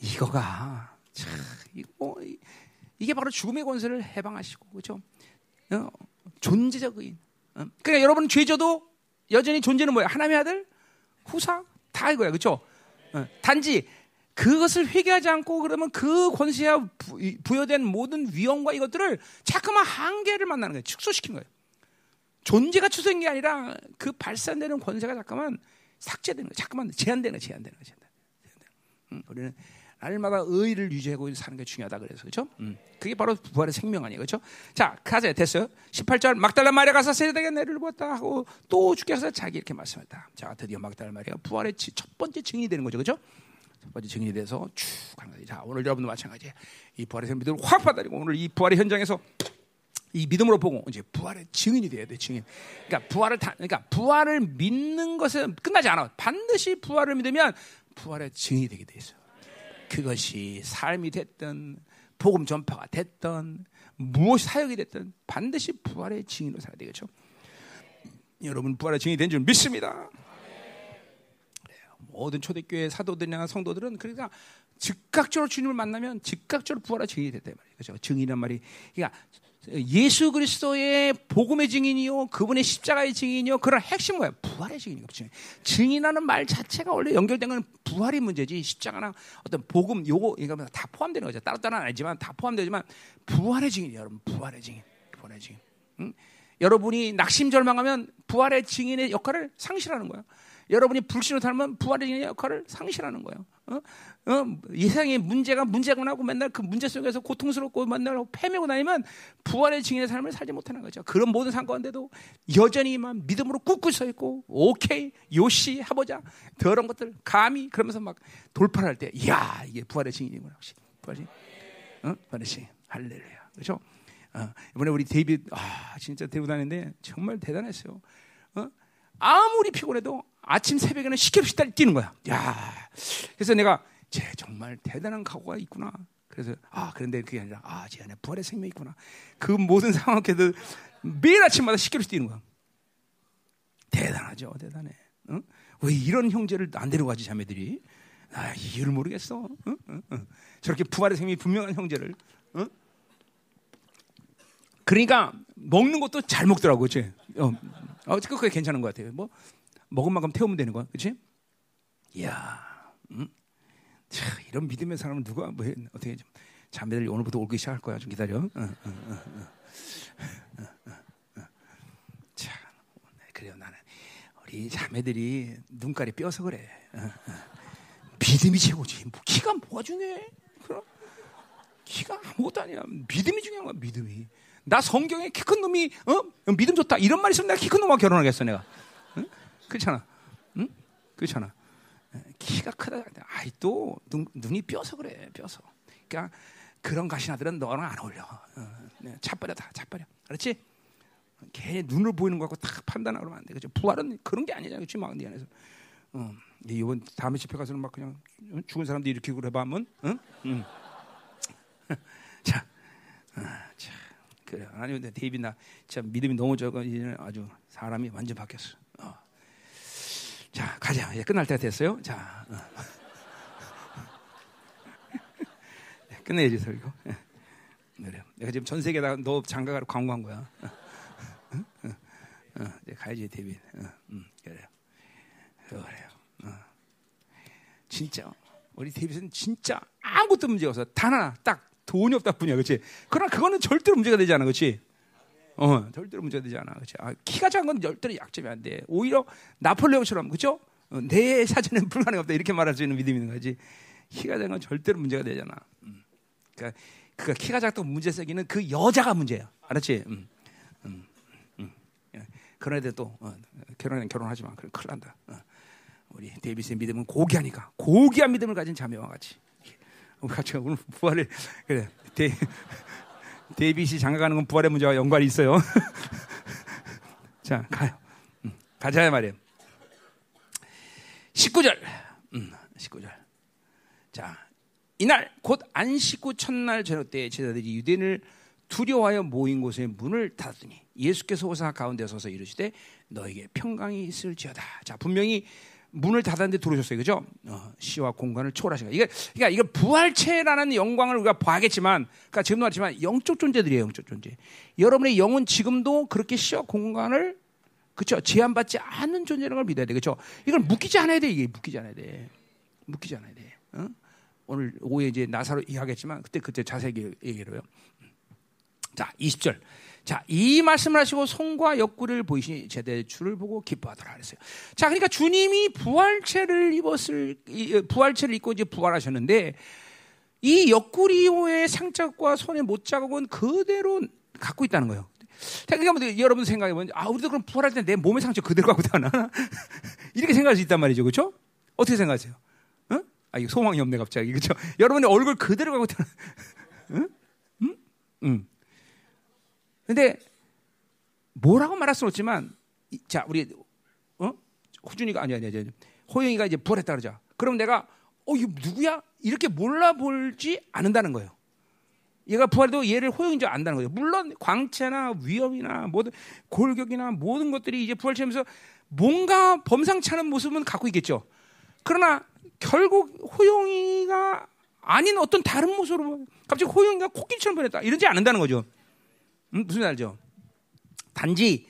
이거가 참 이거 뭐, 이게 바로 죽음의 권세를 해방하시고 그렇죠? 어, 존재적 의인. 어? 그러니까 여러분 죄져도 여전히 존재는 뭐야? 하나님의 아들, 후사 다 이거야, 그렇죠? 어, 단지 그것을 회개하지 않고 그러면 그 권세와 부여된 모든 위험과 이것들을 자꾸만 한계를 만나는 거예요. 축소시킨 거예요. 존재가 축소된 게 아니라 그 발산되는 권세가 잠깐만 삭제되는 거예요. 잠깐만 제한되는 거예요. 제한되는 거예요. 우리는 날마다 의를 유지하고 사는 게 중요하다 그래서 그렇죠? 음, 그게 바로 부활의 생명 아니에요, 그렇죠? 자, 가자 됐어요. 18절 막달라 마리아 가서 세대에게 내를 보았다 하고 또 주께서 자기 이렇게 말씀했다. 자, 드디어 막달라 마리아가 부활의 첫 번째 증인이 되는 거죠, 그렇죠? 첫 번째 증인이 돼서 쭉 가는 거지. 자, 오늘 여러분도 마찬가지예요. 이 부활의 생명들을 확 받아들이고 오늘 이 부활의 현장에서 이 믿음으로 보고 이제 부활의 증인이 돼야 돼 증인. 그러니까 부활을 다, 그러니까 부활을 믿는 것은 끝나지 않아. 반드시 부활을 믿으면 부활의 증인이 되게 돼 있어. 그것이 삶이 됐든 복음 전파가 됐든 무엇이 사역이 됐든 반드시 부활의 증인으로 살아야 되겠죠. 여러분 부활의 증인이 된 줄 믿습니다. 모든 초대교회 사도들이나 성도들은 그러니까 즉각적으로 주님을 만나면 즉각적으로 부활의 증인이 됐단 말이에요. 그렇죠? 증인이란 말이 그러니까 예수 그리스도의 복음의 증인이요, 그분의 십자가의 증인이요, 그런 핵심 뭐야? 부활의 증인이요. 증인. 증인하는 말 자체가 원래 연결된 건 부활이 문제지. 십자가나 어떤 복음 요거 이거 다 포함되는 거죠. 따로 따로는 아니지만 다 포함되지만 부활의 증인이에요, 여러분. 부활의 증인, 부활의 증인. 응? 여러분이 낙심절망하면 부활의 증인의 역할을 상실하는 거야. 여러분이 불신을 닮으면 부활의 증인의 역할을 상실하는 거예요. 어? 어? 이 세상에 문제가 문제가 나고 맨날 그 문제 속에서 고통스럽고 맨날 패매고 다니면 부활의 증인의 삶을 살지 못하는 거죠. 그런 모든 상관인데도 여전히 만 믿음으로 꿋꿋이 서 있고 오케이 요시 해보자 더러운 것들 감히 그러면서 막 돌파를 할때 이야 이게 부활의 증인이구나 혹시 부활의 증인 어? 할렐루야 그렇죠? 어, 이번에 우리 데이빗 아 진짜 대우다는데 정말 대단했어요. 어? 아무리 피곤해도 아침 새벽에는 시켜없이 뛰는 거야. 야, 그래서 내가 쟤 정말 대단한 각오가 있구나. 그래서 아 그런데 그게 아니라 아쟤 안에 부활의 생명이 있구나. 그 모든 상황에도 매일 아침마다 시켜없이 뛰는 거야. 대단하죠, 대단해. 응? 왜 이런 형제를 안 데려가지 자매들이? 아 이유를 모르겠어. 응? 응? 저렇게 부활의 생명이 분명한 형제를. 그러니까 먹는 것도 잘 먹더라고, 그렇지? 어, 어, 그게 괜찮은 것 같아요. 뭐 먹은 만큼 태우면 되는 거야, 그렇지? 이야, 음? 차, 이런 믿음의 사람은 누가 뭐 어떻게 좀 자매들 오늘부터 올기 시작할 거야. 좀 기다려. 어, 어, 어, 자, 그래요. 나는 우리 자매들이 눈깔이 뼈서 그래. 믿음이 최고지. 뭐 키가 뭐가 중요해? 그럼 키가 아무것도 아니야. 믿음이 중요한 거야. 믿음이. 나 성경에 키 큰 놈이 어 믿음 좋다 이런 말 있으면 내가 키 큰 놈과 결혼하겠어 내가. 응? 그렇잖아. 응? 그렇잖아. 키가 크다. 아이 또 눈, 눈이 뼈서 그래. 뼈서. 그러니까 그런 가시나들은 너랑 안 어울려. 어, 네, 차버려 다 차버려. 그렇지? 걔 눈을 보이는 거 갖고 딱 판단하고 그러면 안 돼. 그죠? 부활은 그런 게 아니잖아. 그렇지? 막네 안에서. 어, 이번 다음에 집회 가서는 막 그냥 죽은 사람들 이렇게 그래 봐면 응? 응. 자. 어, 자. 그래. 근데 데이비 나참 믿음이 너무 적어 이제는 아주 사람이 완전 바뀌었어. 어. 자 가자. 이제 끝날 때 됐어요. 자 어. 끝내야지 설교. 그래. 내가 지금 전 세계에다 너 장가가로 광고한 거야. 어, 어, 어, 이제 가야지 데이비. 음, 그래요. 그래요. 진짜 우리 데이비는 진짜 아무것도 문제 없어. 단 하나 딱 돈이 없다 뿐이야, 그렇지? 그러나 그거는 절대로 문제가 되지 않아, 그렇지? 어, 절대로 문제가 되지 않아, 그렇지? 아, 키가 작은 건 절대로 약점이 안 돼. 오히려 나폴레옹처럼, 그렇죠? 어, 내 사전은 불가능하다 이렇게 말할 수 있는 믿음이 있는 거지. 키가 작은 건 절대로 문제가 되잖아. 음. 그러니까, 그러니까 키가 작다고 문제 생기는 그 여자가 문제야, 알았지? 음. 음. 음. 예. 그런 애들 또 어, 결혼은 결혼하지 마, 그럼 큰일 난다. 어. 우리 데이비스의 믿음은 고귀하니까 고귀한 믿음을 가진 자매와 같이 같이 오늘 부활을 그래 데, 데이빗이 장가가는 건 부활의 문제와 연관이 있어요. 자 가요. 음, 가자 말이에요. 19절. 음, 19절. 자, 이날 곧 안식 후 첫날 저녁 때 제자들이 유대인을 두려워하여 모인 곳에 문을 닫았더니 예수께서 오사 가운데 서서 이르시되 너에게 평강이 있을지어다. 자, 분명히 문을 닫았는데 들어오셨어요. 그죠? 어, 시와 공간을 초월하신 거. 이게, 그러니까 이거 부활체라는 영광을 우리가 봐야겠지만, 그러니까 지금도 말했지만 영적 존재들이에요. 영적 존재. 여러분의 영은 지금도 그렇게 시와 공간을 그렇죠? 제한받지 않는 존재라는 걸 믿어야 돼. 그렇죠? 이걸 묶이지 않아야 돼. 이게 묶이지 않아야 돼. 묶이지 않아야 돼. 어? 오늘 오후에 이제 나사로 이야기하겠지만 그때 그때 자세히 얘기를 해요. 자, 20절. 자, 이 말씀을 하시고 손과 옆구리를 보이시니 제대 주를 보고 기뻐하더라 그랬어요. 자, 그러니까 주님이 부활체를 입었을 어, 부활체를 입고 이제 부활하셨는데 이 옆구리의 상자국과 손의 못 자국은 그대로 갖고 있다는 거예요. 그러니까 뭐 여러분 생각해 보면 아 우리도 그럼 부활할 때 내 몸의 상처 그대로 갖고 다나 이렇게 생각할 수 있단 말이죠, 그렇죠? 어떻게 생각하세요? 어? 아 이거 소망이 없네 갑자기, 그렇죠? 여러분의 얼굴 그대로 갖고 다나 응? 응? 응. 근데 뭐라고 말할 수는 없지만 자 우리 어 호준이가 아니 아니 아니 호영이가 이제 부활했다 그러자. 그럼 내가 어 이거 누구야 이렇게 몰라볼지 않는다는 거예요. 얘가 부활도 얘를 호영인 줄 안다는 거예요. 물론 광채나 위험이나 모든 골격이나 모든 것들이 이제 부활체면서 뭔가 범상치 않은 모습은 갖고 있겠죠. 그러나 결국 호영이가 아닌 어떤 다른 모습으로 갑자기 호영이가 코끼리처럼 변했다 이러지 않는다는 거죠. 음, 무슨 말이죠? 단지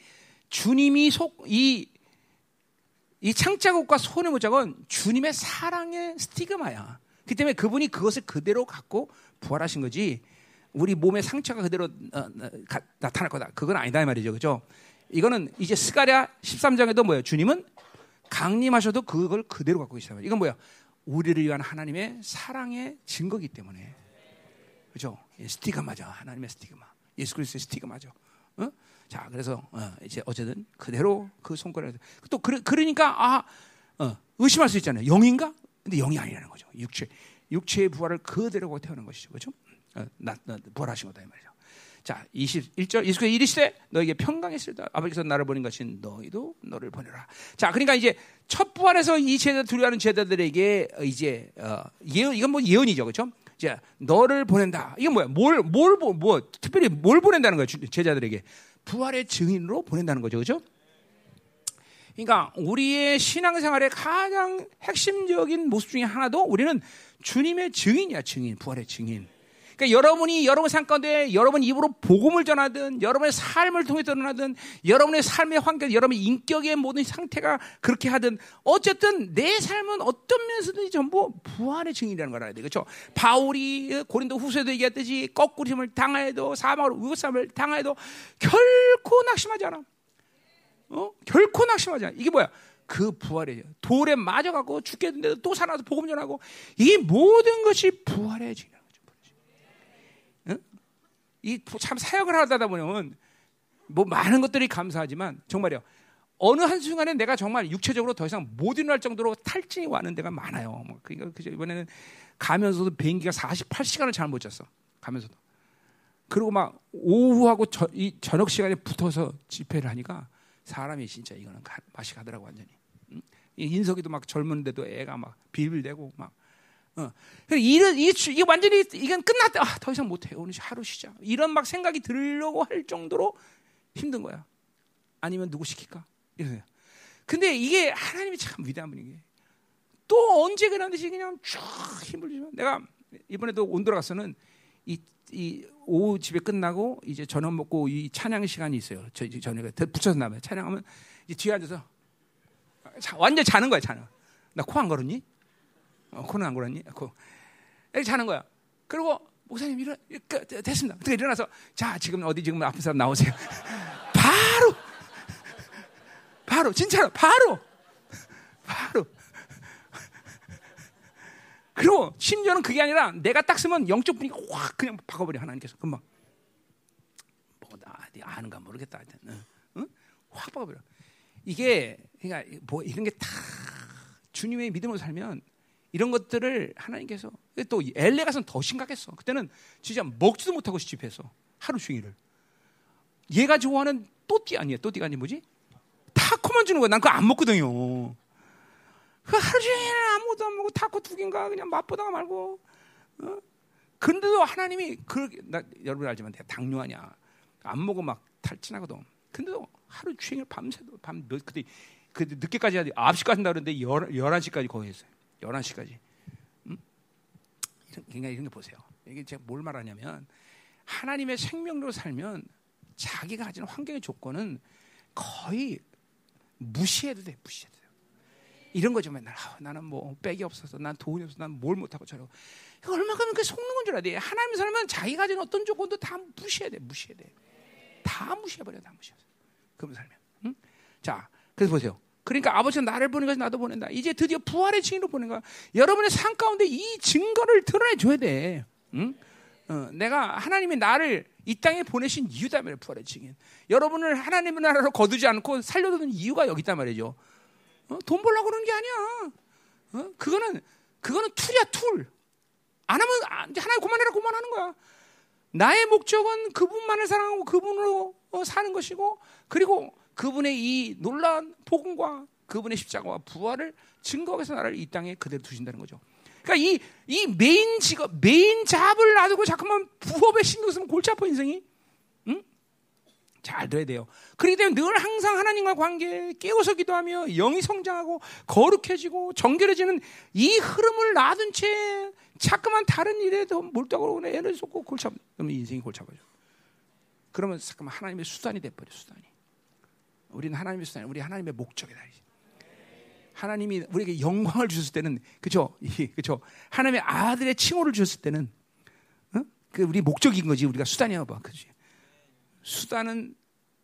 주님이 속, 이, 이 창자국과 손의 모자은 주님의 사랑의 스티그마야. 그 때문에 그분이 그것을 그대로 갖고 부활하신 거지. 우리 몸의 상처가 그대로 어, 어, 가, 나타날 거다. 그건 아니다 이 말이죠. 그죠? 이거는 이제 스가랴 13장에도 뭐예요? 주님은 강림하셔도 그걸 그대로 갖고 계시다. 이건 뭐야? 우리를 위한 하나님의 사랑의 증거기 때문에. 그죠? 스티그마죠. 하나님의 스티그마. 예수 그리스도의 스티그마죠. 어? 자, 그래서 어, 이제 어쨌든 그대로 그 손가락을 또 그러, 그러니까 아 어, 의심할 수 있잖아요. 영인가? 근데 영이 아니라는 거죠. 육체 육체의 부활을 그대로 태우는 것이죠. 그렇죠? 어, 나, 나 부활하신 거다 이 말이죠. 자, 21절 예수께서 이르시되 너에게 평강이 있을다. 아버지께서 나를 보낸 것이 너희도 너를 보내라. 자, 그러니까 이제 첫 부활에서 이 제자 두려워하는 제자들에게 이제 어, 예언 이건 뭐 예언이죠. 그렇죠? 자, 너를 보낸다. 이게 뭐야? 뭘, 뭘, 뭐, 뭐, 특별히 뭘 보낸다는 거야, 제자들에게. 부활의 증인으로 보낸다는 거죠. 그죠? 그러니까 우리의 신앙생활의 가장 핵심적인 모습 중에 하나도 우리는 주님의 증인이야, 증인. 부활의 증인. 그러니까 여러분이 여러분 삶 가운데 여러분 입으로 복음을 전하든 여러분의 삶을 통해 드러나든 여러분의 삶의 환경, 여러분의 인격의 모든 상태가 그렇게 하든 어쨌든 내 삶은 어떤 면에서든지 전부 부활의 증인이라는 걸 알아야 돼. 그렇죠? 바울이 고린도 후서에도 얘기했듯이 거꾸림을 당하여도 사망으로 의고삼을 당하여도 결코 낙심하지 않아. 어? 결코 낙심하지 않아. 이게 뭐야? 그 부활이에요. 돌에 맞아갖고 죽게 됐는데도 또 살아서 복음 전하고 이 모든 것이 부활의 증인. 이 참 사역을 하다 보면 뭐 많은 것들이 감사하지만 정말요. 어느 한 순간에 내가 정말 육체적으로 더 이상 못 일어날 정도로 탈진이 와는 데가 많아요. 뭐 그러니까 그죠 이번에는 가면서도 비행기가 48시간을 잘 못 잤어. 가면서도. 그리고 막 오후하고 저, 이 저녁 시간에 붙어서 집회를 하니까 사람이 진짜 이거는 가, 맛이 가더라고 완전히. 응? 인석이도 막 젊은데도 애가 막 빌빌대고 막 어. 이런 이 이게 완전히 이건 끝났다. 아, 더 이상 못해. 오늘 하루 쉬자. 이런 막 생각이 들려고 할 정도로 힘든 거야. 아니면 누구 시킬까? 이러세요. 근데 이게 하나님이 참 위대한 분이게. 또 언제 그러는지 그냥 쭉 힘을 주면 내가 이번에도 온도로 가서는 이, 이 오후 집에 끝나고 이제 저녁 먹고 이 찬양 시간이 있어요. 저 저녁에 붙여서 나면 찬양하면 이제 뒤에 앉아서 완전 자는 거야 자는. 나 코 안 걸었니? 어, 코는 안 골았니? 코. 이렇게 자는 거야. 그리고 목사님 일어 그, 됐습니다. 어떻게 일어나서 자 지금 어디 지금 아픈 사람 나오세요. 바로 바로 진짜로 바로 바로 그리고 심지어는 그게 아니라 내가 딱 쓰면 영적 분위기가 확 그냥 바꿔버려 하나님께서 금방 뭐나 아는가 모르겠다 하여튼 응? 확 바꿔버려 이게 그러니까 뭐 이런 게 다 주님의 믿음으로 살면 이런 것들을 하나님께서 또 엘레 가서는 더 심각했어. 그때는 진짜 먹지도 못하고 시집해서 하루 종일을. 얘가 좋아하는 또띠 아니야? 또띠가 아니 뭐지? 타코만 주는 거야. 난 그거 안 먹거든요. 그 하루 종일 아무것도 안 먹고 타코 두 개인가 그냥 맛보다가 말고. 어? 근데도 하나님이 그 나, 여러분 알지만 내가 당뇨 아니야. 안 먹어 막 탈진하거든. 근데도 하루 종일 밤새도 밤몇 그때 그 늦게까지 해야 돼. 9시까지 한다 그러는데 11시까지 거의 했어요. 11시까지. 음? 그러니까 이런 게 보세요. 이게 제가 뭘 말하냐면 하나님의 생명으로 살면 자기가 가진 환경의 조건은 거의 무시해도 돼. 무시해도 돼. 이런 거죠 맨날 아, 나는 뭐 백이 없어서 난 돈이 없어서 난 뭘 못하고 저러고 이거 얼마큼 그 속는 건 줄 알아야 돼. 하나님 살면 자기 가진 어떤 조건도 다 무시해야 돼. 무시해야 돼. 다 무시해버려. 다 무시해. 그러면 살면. 응? 자, 그래서 보세요. 그러니까 아버지는 나를 보는 것이 나도 보낸다. 이제 드디어 부활의 증인으로 보낸 거야. 여러분의 삶 가운데 이 증거를 드러내줘야 돼. 응? 어, 내가 하나님이 나를 이 땅에 보내신 이유다 말이야. 부활의 증인. 여러분을 하나님의 나라로 거두지 않고 살려두는 이유가 여기 있단 말이죠. 어? 돈 벌려고 그러는 게 아니야. 어? 그거는 그거는 tool이야 tool. 안 하면 하나님 그만해라 그만하는 거야. 나의 목적은 그분만을 사랑하고 그분으로 어, 사는 것이고 그리고 그분의 이 놀라운 복음과 그분의 십자가와 부활을 증거해서 나를 이 땅에 그대로 두신다는 거죠. 그러니까 이, 이 메인 직업, main job을 놔두고 자꾸만 부업에 신경 쓰면 골치 아파 인생이. 응? 잘 들어야 돼요. 그렇기 때문에 늘 항상 하나님과 관계에 깨워서 기도하며 영이 성장하고 거룩해지고 정결해지는 이 흐름을 놔둔 채 자꾸만 다른 일에 더 몰두하고 애를 쏟고 골치 아파. 그러면 인생이 골치 아파져. 그러면 잠깐만 하나님의 수단이 돼버려 수단이. 우리는 하나님의 수단, 우리 하나님의 목적이다. 하나님이 우리에게 영광을 주셨을 때는 그죠, 그죠. 하나님의 아들의 칭호를 주셨을 때는 어? 그 우리 목적인 거지 우리가 수단이야 봐, 그지. 수단은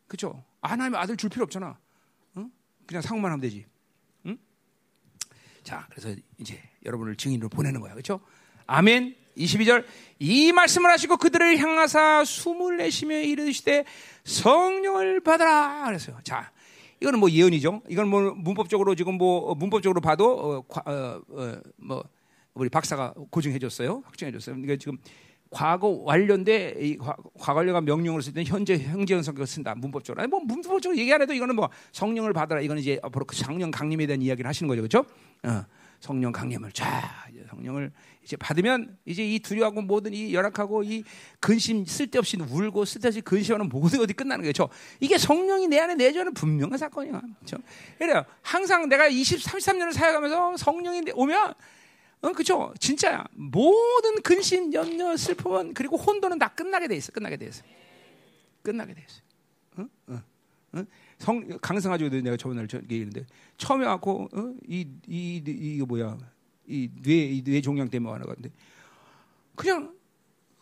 그죠. 하나님의 아들 줄 필요 없잖아. 어? 그냥 상만 하면 되지. 응? 자, 그래서 이제 여러분을 증인으로 보내는 거야, 그죠? 아멘. 22절 이 말씀을 하시고 그들을 향하사 숨을 내쉬며 이르시되 성령을 받아라 그랬어요. 자, 이거는 뭐 예언이죠. 이건 뭐 문법적으로 지금 뭐 문법적으로 봐도 어, 어, 어, 뭐 우리 박사가 고증해 줬어요. 확증해 줬어요. 이게 지금 과거 완료인데 이 과거 완료가 명령으로 쓸 때는 현재 형제형 성격을 쓴다. 문법적으로. 아니 뭐 문법적으로 얘기 안 해도 이거는 뭐 성령을 받아라. 이거는 이제 앞으로 그 성령 강림에 대한 이야기를 하시는 거죠, 그렇죠? 어, 성령 강림을 자 성령을 이제 받으면 이제 이 두려워하고 모든 이 열악하고 이 근심 쓸데없이 울고 쓸데없이 근심하는 모든 것이 끝나는 거죠. 이게 성령이 내 안에 내주는 분명한 사건이야. 그렇죠? 그래요. 항상 내가 20, 33년을 살아가면서 성령이 오면 어, 그죠? 진짜야. 모든 근심, 염려, 슬픔은 그리고 혼돈은 다 끝나게 돼 있어. 끝나게 돼 있어. 끝나게 돼 있어. 어? 어? 어? 성 강성아지고 내가 저번에 얘기했는데 처음에 왔고 어? 이이 이거 뭐야? 이 뇌 뇌 종양 때문에 와는 건데 그냥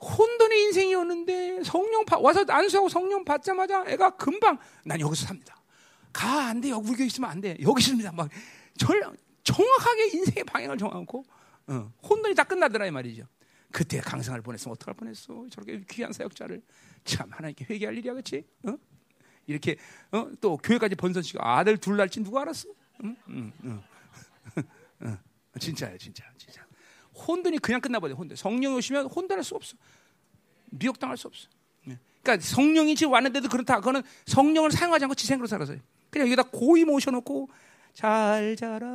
혼돈의 인생이었는데 성령 파, 와서 안수하고 성령 받자마자 애가 금방 난 여기서 삽니다. 가 안 돼. 여기 우리 교회 있으면 안 돼. 여기 있습니다. 막 절, 정확하게 인생의 방향을 정하고 어, 혼돈이 다 끝나더라 이 말이죠. 그때 강성을 보냈으면 어떡할 뻔했어. 저렇게 귀한 사역자를 참 하나님께 회개할 일이야, 그렇지? 어? 이렇게 어? 또 교회까지 번선시고 아들 둘 날지 누가 알았어? 응? 응, 응. 진짜예요, 진짜, 진짜. 혼돈이 그냥 끝나버려. 혼돈. 성령이 오시면 혼돈할 수 없어. 미혹당할 수 없어. 예. 그러니까 성령이 지금 왔는데도 그렇다. 그거는 성령을 사용하지 않고 지생으로 살아서요. 그냥 여기다 고이 모셔놓고 잘 자라,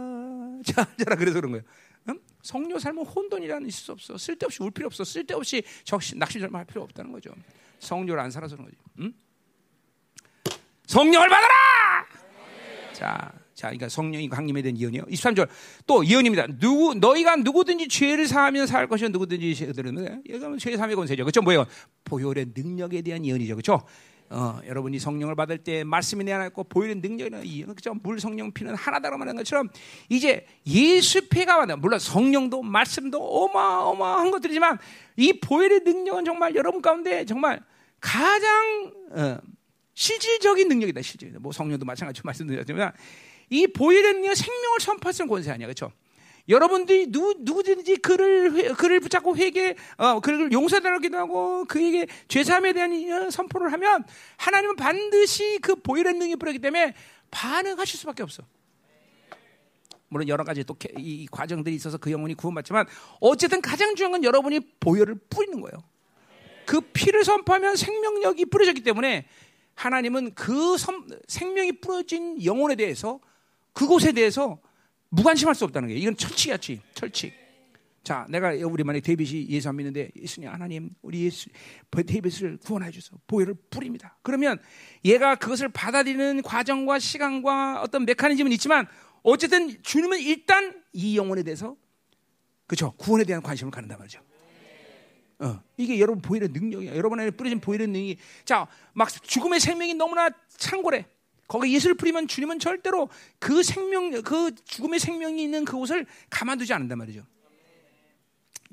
잘 자라 그래서 그런 거예요. 응? 성령 삶은 혼돈이라는 있을 수 없어. 쓸데없이 울 필요 없어. 쓸데없이 적시 낙심절망할 필요 없다는 거죠. 성령을 안 살아서 그런 거지. 응? 성령을 받아라. 자, 자, 그러니까 성령이 강림에 대한 예언이요. 23절 또 예언입니다. 누구 너희가 누구든지 죄를 사하면 살 것이요 누구든지 들으면 이거는 죄 사함의 권세죠. 그렇죠? 뭐예요? 보혈의 능력에 대한 예언이죠. 그렇죠? 어, 여러분이 성령을 받을 때 말씀이 내 안에 있고 보혈의 능력이는 이 그죠? 물 성령 피는 하나다라고 말하는 것처럼 이제 예수 피가 왔다. 물론 성령도 말씀도 어마어마한 것들이지만 이 보혈의 능력은 정말 여러분 가운데 정말 가장 어, 실질적인 능력이다. 실질적인. 뭐 성령도 마찬가지로 말씀드렸지만 이 보혈의 능력 생명을 선포하는 권세 아니야, 그렇죠? 여러분들이 누, 누구든지 그를 회, 그를 붙잡고 회개, 어, 그를 용서달라기도 하고 그에게 죄사함에 대한 어, 선포를 하면 하나님은 반드시 그 보혈의 능력이 뿌렸기 때문에 반응하실 수밖에 없어. 물론 여러 가지 또 이 과정들이 있어서 그 영혼이 구원받지만 어쨌든 가장 중요한 건 여러분이 보혈을 뿌리는 거예요. 그 피를 선포하면 생명력이 뿌려졌기 때문에 하나님은 그 선, 생명이 뿌려진 영혼에 대해서 그곳에 대해서 무관심할 수 없다는 거예요. 이건 철칙이었지, 철칙. 자, 내가 우리 만약 데이빗이 예수 안 믿는데 예수님 하나님 우리 예수 데이빗을 구원해 주소 보혈을 뿌립니다. 그러면 얘가 그것을 받아들이는 과정과 시간과 어떤 메커니즘은 있지만 어쨌든 주님은 일단 이 영혼에 대해서 그렇죠 구원에 대한 관심을 갖는단 말이죠. 어, 이게 여러분 보혈의 능력이야. 여러분 안에 뿌려진 보혈의 능력이 자 막 죽음의 생명이 너무나 창고래. 거기 예수를 뿌리면 주님은 절대로 그 생명 그 죽음의 생명이 있는 그곳을 가만두지 않는단 말이죠.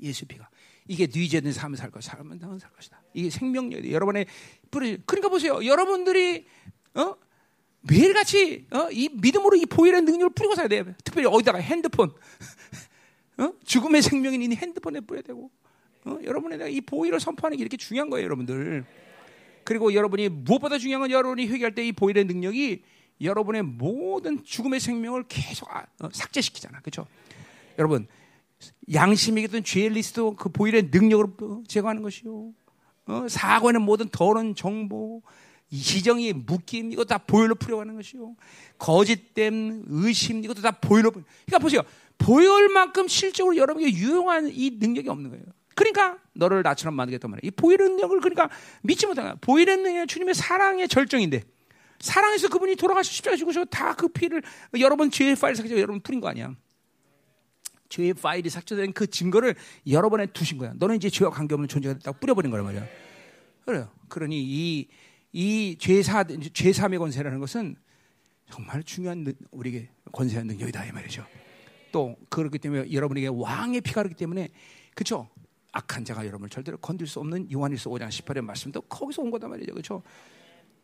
예수 피가 이게 뉘제된 삶을 살 것, 삶은 살 것이다. 이게 생명력이 여러분의 뿌리. 그러니까 보세요, 여러분들이 어 매일같이 어? 이 믿음으로 이 보혈의 능력을 뿌리고 살아야 돼요. 특별히 어디다가 핸드폰, 어? 죽음의 생명이 있는 핸드폰에 뿌려야 되고, 어? 여러분에게 이 보혈을 선포하는 게 이렇게 중요한 거예요, 여러분들. 그리고 여러분이 무엇보다 중요한 건 여러분이 회개할 때 이 보혈의 능력이 여러분의 모든 죽음의 생명을 계속 아, 어, 삭제시키잖아, 그렇죠? 여러분 양심이겠든 죄의 리스트 그 보일의 능력으로 제거하는 것이요. 어, 사고에는 모든 더러운 정보, 시정이 묶임 이거 다 보혈로 풀어가는 것이요. 거짓됨, 의심 이것도 다 보혈로. 그러니까 보세요. 보혈만큼 실적으로 여러분에게 유용한 이 능력이 없는 거예요. 그러니까 너를 나처럼 만들겠단 말이야. 이 보혈의 능력을 그러니까 믿지 못하는 거야. 보혈의 능력은 주님의 사랑의 절정인데 사랑해서 그분이 돌아가시고 십자가 죽으셔 다그 피를 여러분 죄의 파일에서 여러분 풀인 거 아니야. 죄의 파일이 삭제된 그 증거를 여러 번에 두신 거야. 너는 이제 죄와 관계없는 존재가 됐다고 뿌려버린 거란 말이야. 그래요. 그러니 이, 이 죄사, 죄삼의 권세라는 것은 정말 중요한 우리에게 권세한 능력이다. 이 말이죠. 또 그렇기 때문에 여러분에게 왕의 피가 그렇기 때문에 그쵸? 악한 자가 여러분을 절대로 건들 수 없는 요한일서 5장 18의 말씀도 거기서 온 거단 말이죠. 그렇죠?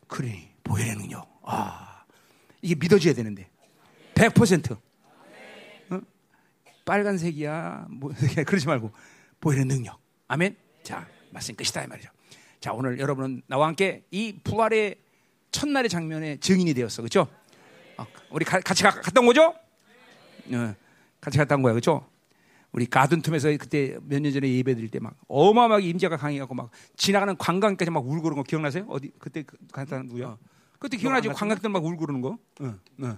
그러니 보혈의 능력. 아, 이게 믿어져야 되는데. 100%. 빨간색이야. 뭐 그러지 말고 보이는 능력. 아멘. 자, 말씀 끝이다 이 말이죠. 자, 오늘 여러분은 나와 함께 이 부활의 첫날의 장면의 증인이 되었어. 그렇죠? 어, 우리 가, 같이 가, 온 거죠? 어, 같이 온 거야. 그렇죠? 우리 가든 틈에서 그때 몇 년 전에 예배 드릴 때 막 어마어마하게 임재가 강해갖고 막 지나가는 관광까지 막 울고 그런 거 기억나세요? 어디 그때 그, 온 누구야? 그때 기억나지? 관광객들 막 울고 그러는 거. 응, 응.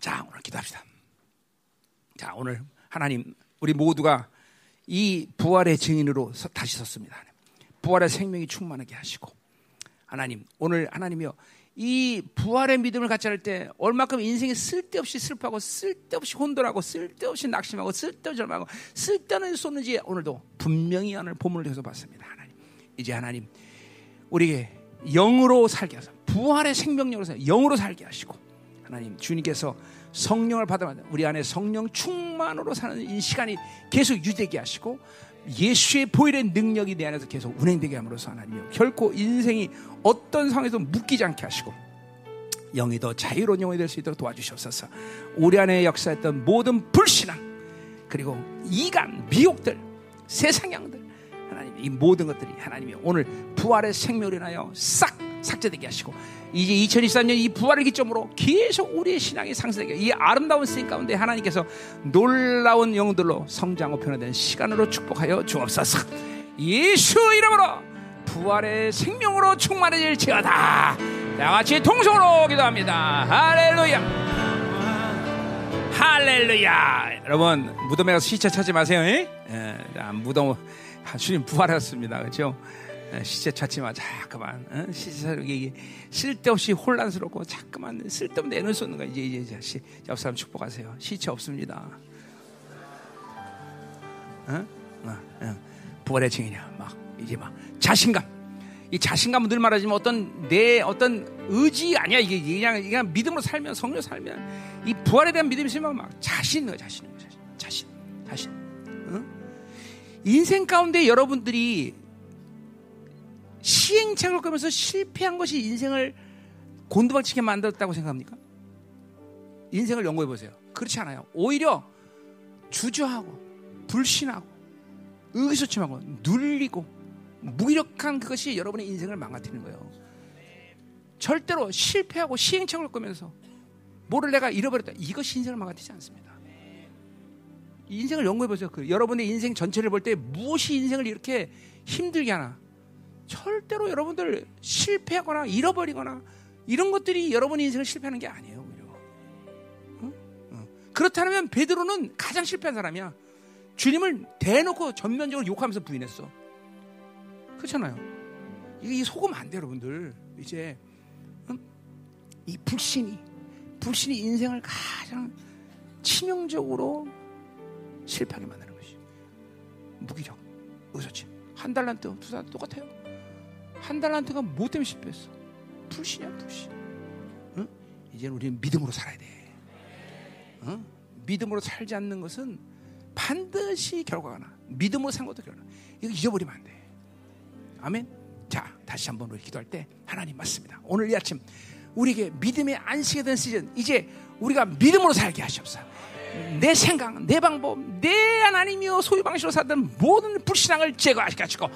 자, 오늘 기도합시다. 자, 오늘 하나님, 우리 모두가 이 부활의 증인으로 다시 섰습니다. 부활의 생명이 충만하게 하시고, 하나님, 오늘 하나님이요, 이 부활의 믿음을 갖지 않을 때 얼마큼 인생이 쓸데없이 슬퍼하고 쓸데없이 혼돈하고 쓸데없이 낙심하고 쓸데없이 절망하고 쓸데없는 쏟는지 오늘도 분명히 오늘 본문을 통해서 봤습니다. 하나님. 이제 하나님 우리에게 영으로 살게 하소서. 부활의 생명력으로 살 영으로 살게 하시고 하나님 주님께서 성령을 받아면 우리 안에 성령 충만으로 사는 이 시간이 계속 유되게 하시고 예수의 보일의 능력이 내 안에서 계속 운행되게 함으로써 하나님이요 결코 인생이 어떤 상황에서 묶이지 않게 하시고 영이 더 자유로운 영이 될 수 있도록 도와주시옵소서. 우리 안에 역사했던 모든 불신앙 그리고 이간 미혹들 세상양들 하나님 이 모든 것들이 하나님이 오늘 부활의 생명을 인하여 싹 삭제되게 하시고 이제 2023년 이 부활을 기점으로 계속 우리의 신앙이 상승되게 이 아름다운 스인 가운데 하나님께서 놀라운 영들로 성장하고 변화된 시간으로 축복하여 주옵소서. 예수 이름으로 부활의 생명으로 충만해질 지어다. 다 같이 통성으로 기도합니다. 할렐루야. 할렐루야. 여러분 무덤에 가서 시체 찾지 마세요. 예, 무덤 주님 부활했습니다. 그렇죠? 예, 시체 찾지 마. 자꾸만 어? 시체 이게 쓸데없이 혼란스럽고 자꾸만 쓸데없는 애를 쏟는 거야. 이제 이제 시, 옆 사람 축복하세요. 시체 없습니다. 어? 어, 어. 부활의 증인이야. 막 이제 막 자신감. 이 자신감은 늘 말하지만 어떤 내 어떤 의지 아니야 이게 그냥 그냥 믿음으로 살면 성령 살면 이 부활에 대한 믿음이 있으면 막 자신 거 자신 거 자신 자신 자신. 어? 인생 가운데 여러분들이 시행착오를 끌면서 실패한 것이 인생을 곤두박치게 만들었다고 생각합니까? 인생을 연구해 보세요. 그렇지 않아요. 오히려 주저하고 불신하고 의기소침하고 눌리고 무기력한 그것이 여러분의 인생을 망가뜨리는 거예요. 절대로 실패하고 시행착오를 끌면서 뭐를 내가 잃어버렸다. 이것이 인생을 망가뜨리지 않습니다. 인생을 연구해 보세요. 그 여러분의 인생 전체를 볼 때 무엇이 인생을 이렇게 힘들게 하나? 절대로 여러분들 실패하거나 잃어버리거나 이런 것들이 여러분의 인생을 실패하는 게 아니에요. 어? 어. 그렇다면 베드로는 가장 실패한 사람이야. 주님을 대놓고 전면적으로 욕하면서 부인했어. 그렇잖아요. 이게 속으면 안 돼, 여러분들. 이제 응? 이 불신이 불신이 인생을 가장 치명적으로 실패하게 만드는 것이 무기력, 의사치. 한 달란트, 두 달란트 똑같아요. 한 달란트가 뭐 때문에 실패했어? 불신이야, 불신. 응? 이제는 우리는 믿음으로 살아야 돼. 응? 믿음으로 살지 않는 것은 반드시 결과가 나. 믿음으로 산 것도 결과 나. 이거 잊어버리면 안 돼. 아멘. 자, 다시 한번 우리 기도할 때 하나님 맞습니다. 오늘 이 아침 우리에게 믿음의 안식에 된 시즌 이제 우리가 믿음으로 살게 하시옵소서. 내 생각, 내 방법, 내 하나님이여 소유 방식으로 살던 모든 불신앙을 제거하시게 하시고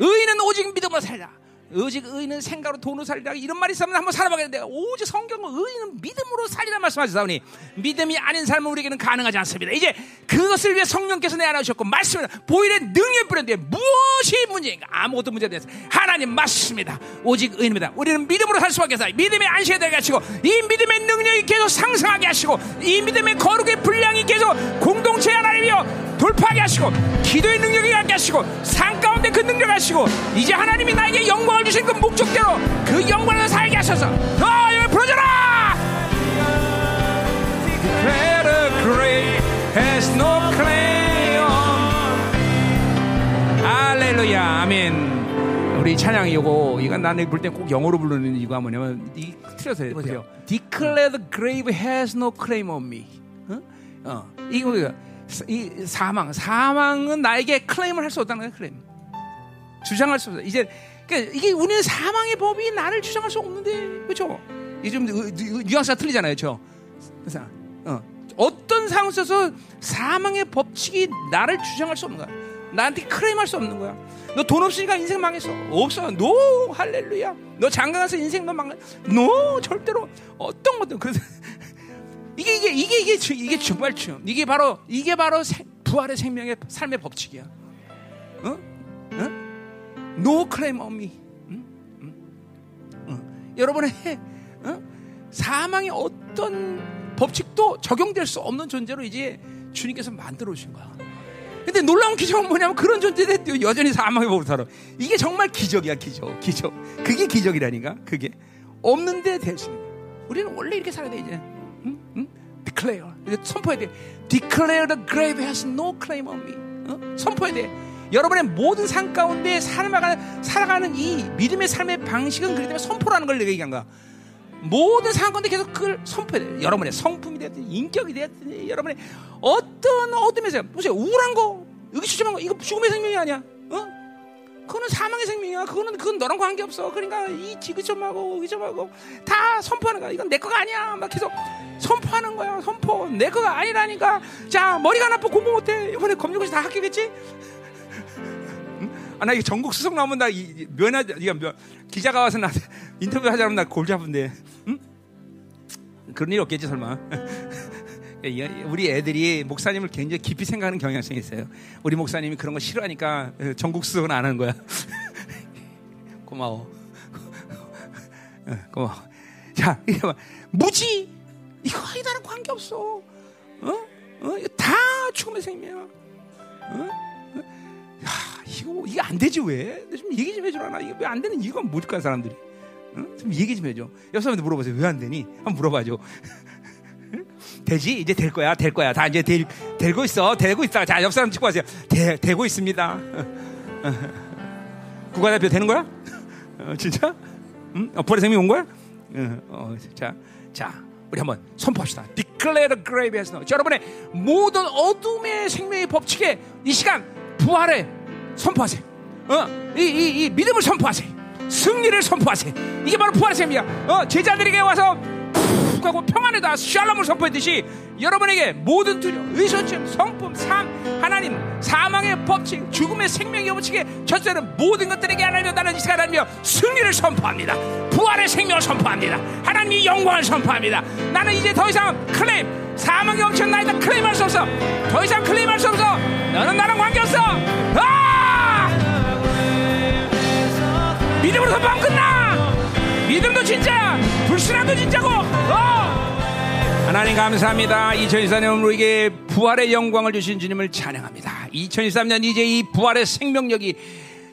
의인은 오직 믿음으로 살라. 오직 의인은 생각으로 돈으로 살리라 이런 말이 있으면 한번 살아보겠는데 오직 성경은 의인은 믿음으로 살리라 말씀하셨사오니 믿음이 아닌 삶은 우리에게는 가능하지 않습니다. 이제 그것을 위해 성령께서 내어놓으셨고 말씀을 보일의 능력 뿌렸는데 무엇이 문제인가 아무것도 문제가 되서 하나님 맞습니다. 오직 의인입니다. 우리는 믿음으로 살 수밖에 없어요. 믿음의 안식에 되게 하시고 이 믿음의 능력이 계속 상승하게 하시고 이 믿음의 거룩의 분량이 계속 공동체 하나님이여 돌파하게 하시고 기도의 능력이 갖게 하시고 산 가운데 그 능력을 하시고 이제 하나님이 나에게 영광 을 주신 그 목적대로 그 영광을 살게 하셔서. 너 여기 부러져라! 할렐루야 아멘 우리 찬양이 요거 이건 나는 볼 때 꼭 영어로 부르는 이유가 뭐냐면 이 틀려서 보세요 Declare the grave has no claim on me. 어? 어. 이거 이 사망, 사망은 나에게 claim을 할 수 없다는 거야, 클레임. 주장할 수 없어. 이제 그러니까 이게 우리는 사망의 법이 나를 주장할 수 없는데, 그렇죠? 이 좀 뉘앙스가 틀리잖아요, 그렇죠? 어. 어떤 상황에서 사망의 법칙이 나를 주장할 수 없는 거야. 나한테 claim할 수 없는 거야. 너 돈 없으니까 인생 망했어. 없어. No 할렐루야. 너 장가 가서 인생 너 망. 노 절대로 어떤 것도 그래서 이게 이게 이게 이게 이게 정말 중 이게 바로 이게 바로 생, 부활의 생명의 삶의 법칙이야. 어? 어? No claim on me. 여러분의 어? 사망의 어떤 법칙도 적용될 수 없는 존재로 이제 주님께서 만들어 오신 거야. 근데 놀라운 기적은 뭐냐면 그런 존재들 여전히 사망의 법으로 살아. 이게 정말 기적이야, 기적. 기적. 그게 기적이라니까. 그게 없는데 대신 우리는 원래 이렇게 살아야 돼 이제. 응? 응? declare. 선포해야 돼. Declare the grave has no claim on me. 어? 선포해야 돼. 여러분의 모든 삶 가운데 살아가는, 살아가는 이 믿음의 삶의 방식은 그렇기 때문에 선포라는 걸 내가 얘기한 거야. 모든 상황 가운데 계속 그걸 선포해야 돼. 여러분의 성품이 되든 인격이 되든 여러분의 어떤 어둠에서 보세요. 우울한 거, 주점한 거, 이거 죽음의 생명이 아니야. 어? 그거는 사망의 생명이야. 그거는 그건 너랑 관계 없어. 그러니까 이 지그점하고 의점하고 다 선포하는 거야. 이건 내 거가 아니야. 막 계속 선포하는 거야. 선포. 내 거가 아니라니까. 자 머리가 나빠 공부 못해. 이번에 검정고시 다 합격했지? 아, 나 이거 전국 수석 나오면 나 이, 면하, 이거 면, 기자가 와서 나 인터뷰 하자면 나 골치 아픈데. 응? 그런 일 없겠지, 설마. 우리 애들이 목사님을 굉장히 깊이 생각하는 경향성이 있어요. 우리 목사님이 그런 거 싫어하니까 전국 수석은 안 하는 거야. 고마워. 고마워. 자, 이게 봐. 무지. 이거 아니다는 관계 없어. 어? 어? 다 죽음의 생명이야. 어? 야, 이거, 이게 안 되지, 왜? 좀 얘기 좀 해주라. 나 이게 왜 안 되는 이유가 뭘까, 사람들이? 어? 좀 얘기 좀 해줘. 옆 사람한테 물어보세요. 왜 안 되니? 한번 물어봐줘. 되지? 이제 될 거야, 될 거야. 다 이제 될, 되고 있어. 되고 있어. 자, 옆 사람 찍고 하세요. 되, 되고 있습니다. 국가대표 되는 거야? 어, 진짜? 응? 어, 벌의 생명이 온 거야? 어, 어, 자, 자, 우리 한번 선포합시다. Declare the grave as no. 여러분의 모든 어둠의 생명의 법칙에 이 시간 부활에 선포하세요. 어, 이, 이, 이 믿음을 선포하세요. 승리를 선포하세요. 이게 바로 부활의 생명이야. 어, 제자들에게 와서 푹 하고 평안에다 샬롬을 선포했듯이 여러분에게 모든 두려, 의소증, 성품, 삶, 하나님, 사망의 법칙, 죽음의 생명의 법칙에 첫째는 모든 것들에게 하나님여 나는 이 시간 하나님여 승리를 선포합니다. 부활의 생명을 선포합니다. 하나님의 영광을 선포합니다. 나는 이제 더 이상 클레임 사망의 영천 나이다 클레임할 수 없어. 더 이상 클레임할 수 없어. 너는 나랑 관계없어. 아! 믿음으로 선포하면 끝나. 믿음도 진짜야. 불신함도 진짜고. 어! 하나님 감사합니다. 2024년 우리에게 부활의 영광을 주신 주님을 찬양합니다. 2023년 이제 이 부활의 생명력이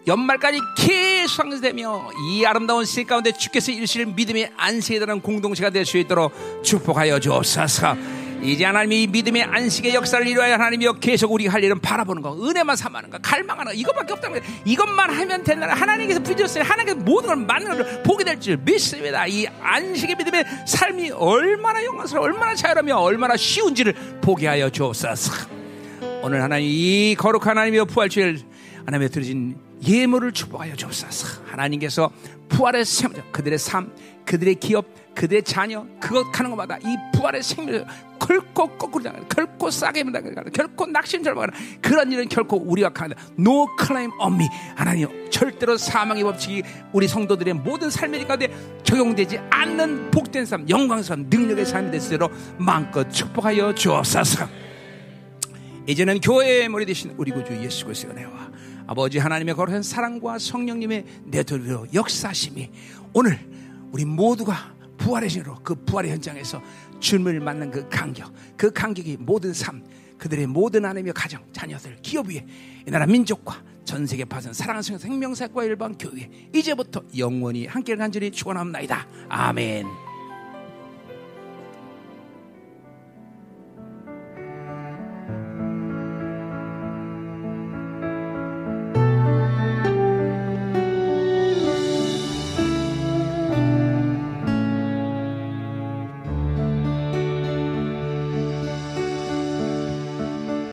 연말까지 계속 상승되며 이 아름다운 세 가운데 주께서 일실 믿음의 대한 공동체가 될 수 있도록 축복하여 주옵소서. 이제 하나님이 이 믿음의 안식의 역사를 이루어야 하나님이여 계속 우리가 할 일은 바라보는 거, 은혜만 삼하는 거, 갈망하는 거, 이것밖에 없다는 거예요. 이것만 하면 된다. 하나님께서 부주셨으니 하나님께서 모든 걸 맞는 걸 보게 될 줄 믿습니다. 이 안식의 믿음의 삶이 얼마나 영광스러워, 얼마나 자유로며 얼마나 쉬운지를 보게 하여 주옵소서. 오늘 하나님 이 거룩한 하나님이여 부활주일 하나님의 드려진 예물을 축복하여 주옵소서. 하나님께서 부활의 생명, 그들의 삶, 그들의 기업, 그들의 자녀, 그것 가는 것마다 이 부활의 생명을 결코 거꾸로 당하는, 결코 싸게 당하는, 결코 낙심 절망하는 그런 일은 결코 우리가 가는 no claim on me. 하나님 절대로 사망의 법칙이 우리 성도들의 모든 삶의 가운데 적용되지 않는 복된 삶, 영광스러운 능력의 삶이 됐으도록 마음껏 축복하여 주옵소서. 이제는 교회의 머리 되신 우리 구주 예수 그리스도의 은혜와 아버지 하나님의 거룩한 사랑과 성령님의 내도로 역사심이 오늘 우리 모두가 부활의 신으로 그 부활의 현장에서 주님을 만난 그 간격, 그 간격이 모든 삶, 그들의 모든 하나님의 가정, 자녀들, 기업 위에 이 나라 민족과 전 세계 파선 사랑하는 생명사과 일반 교회 이제부터 영원히 함께 간절히 축원합니다. 아멘.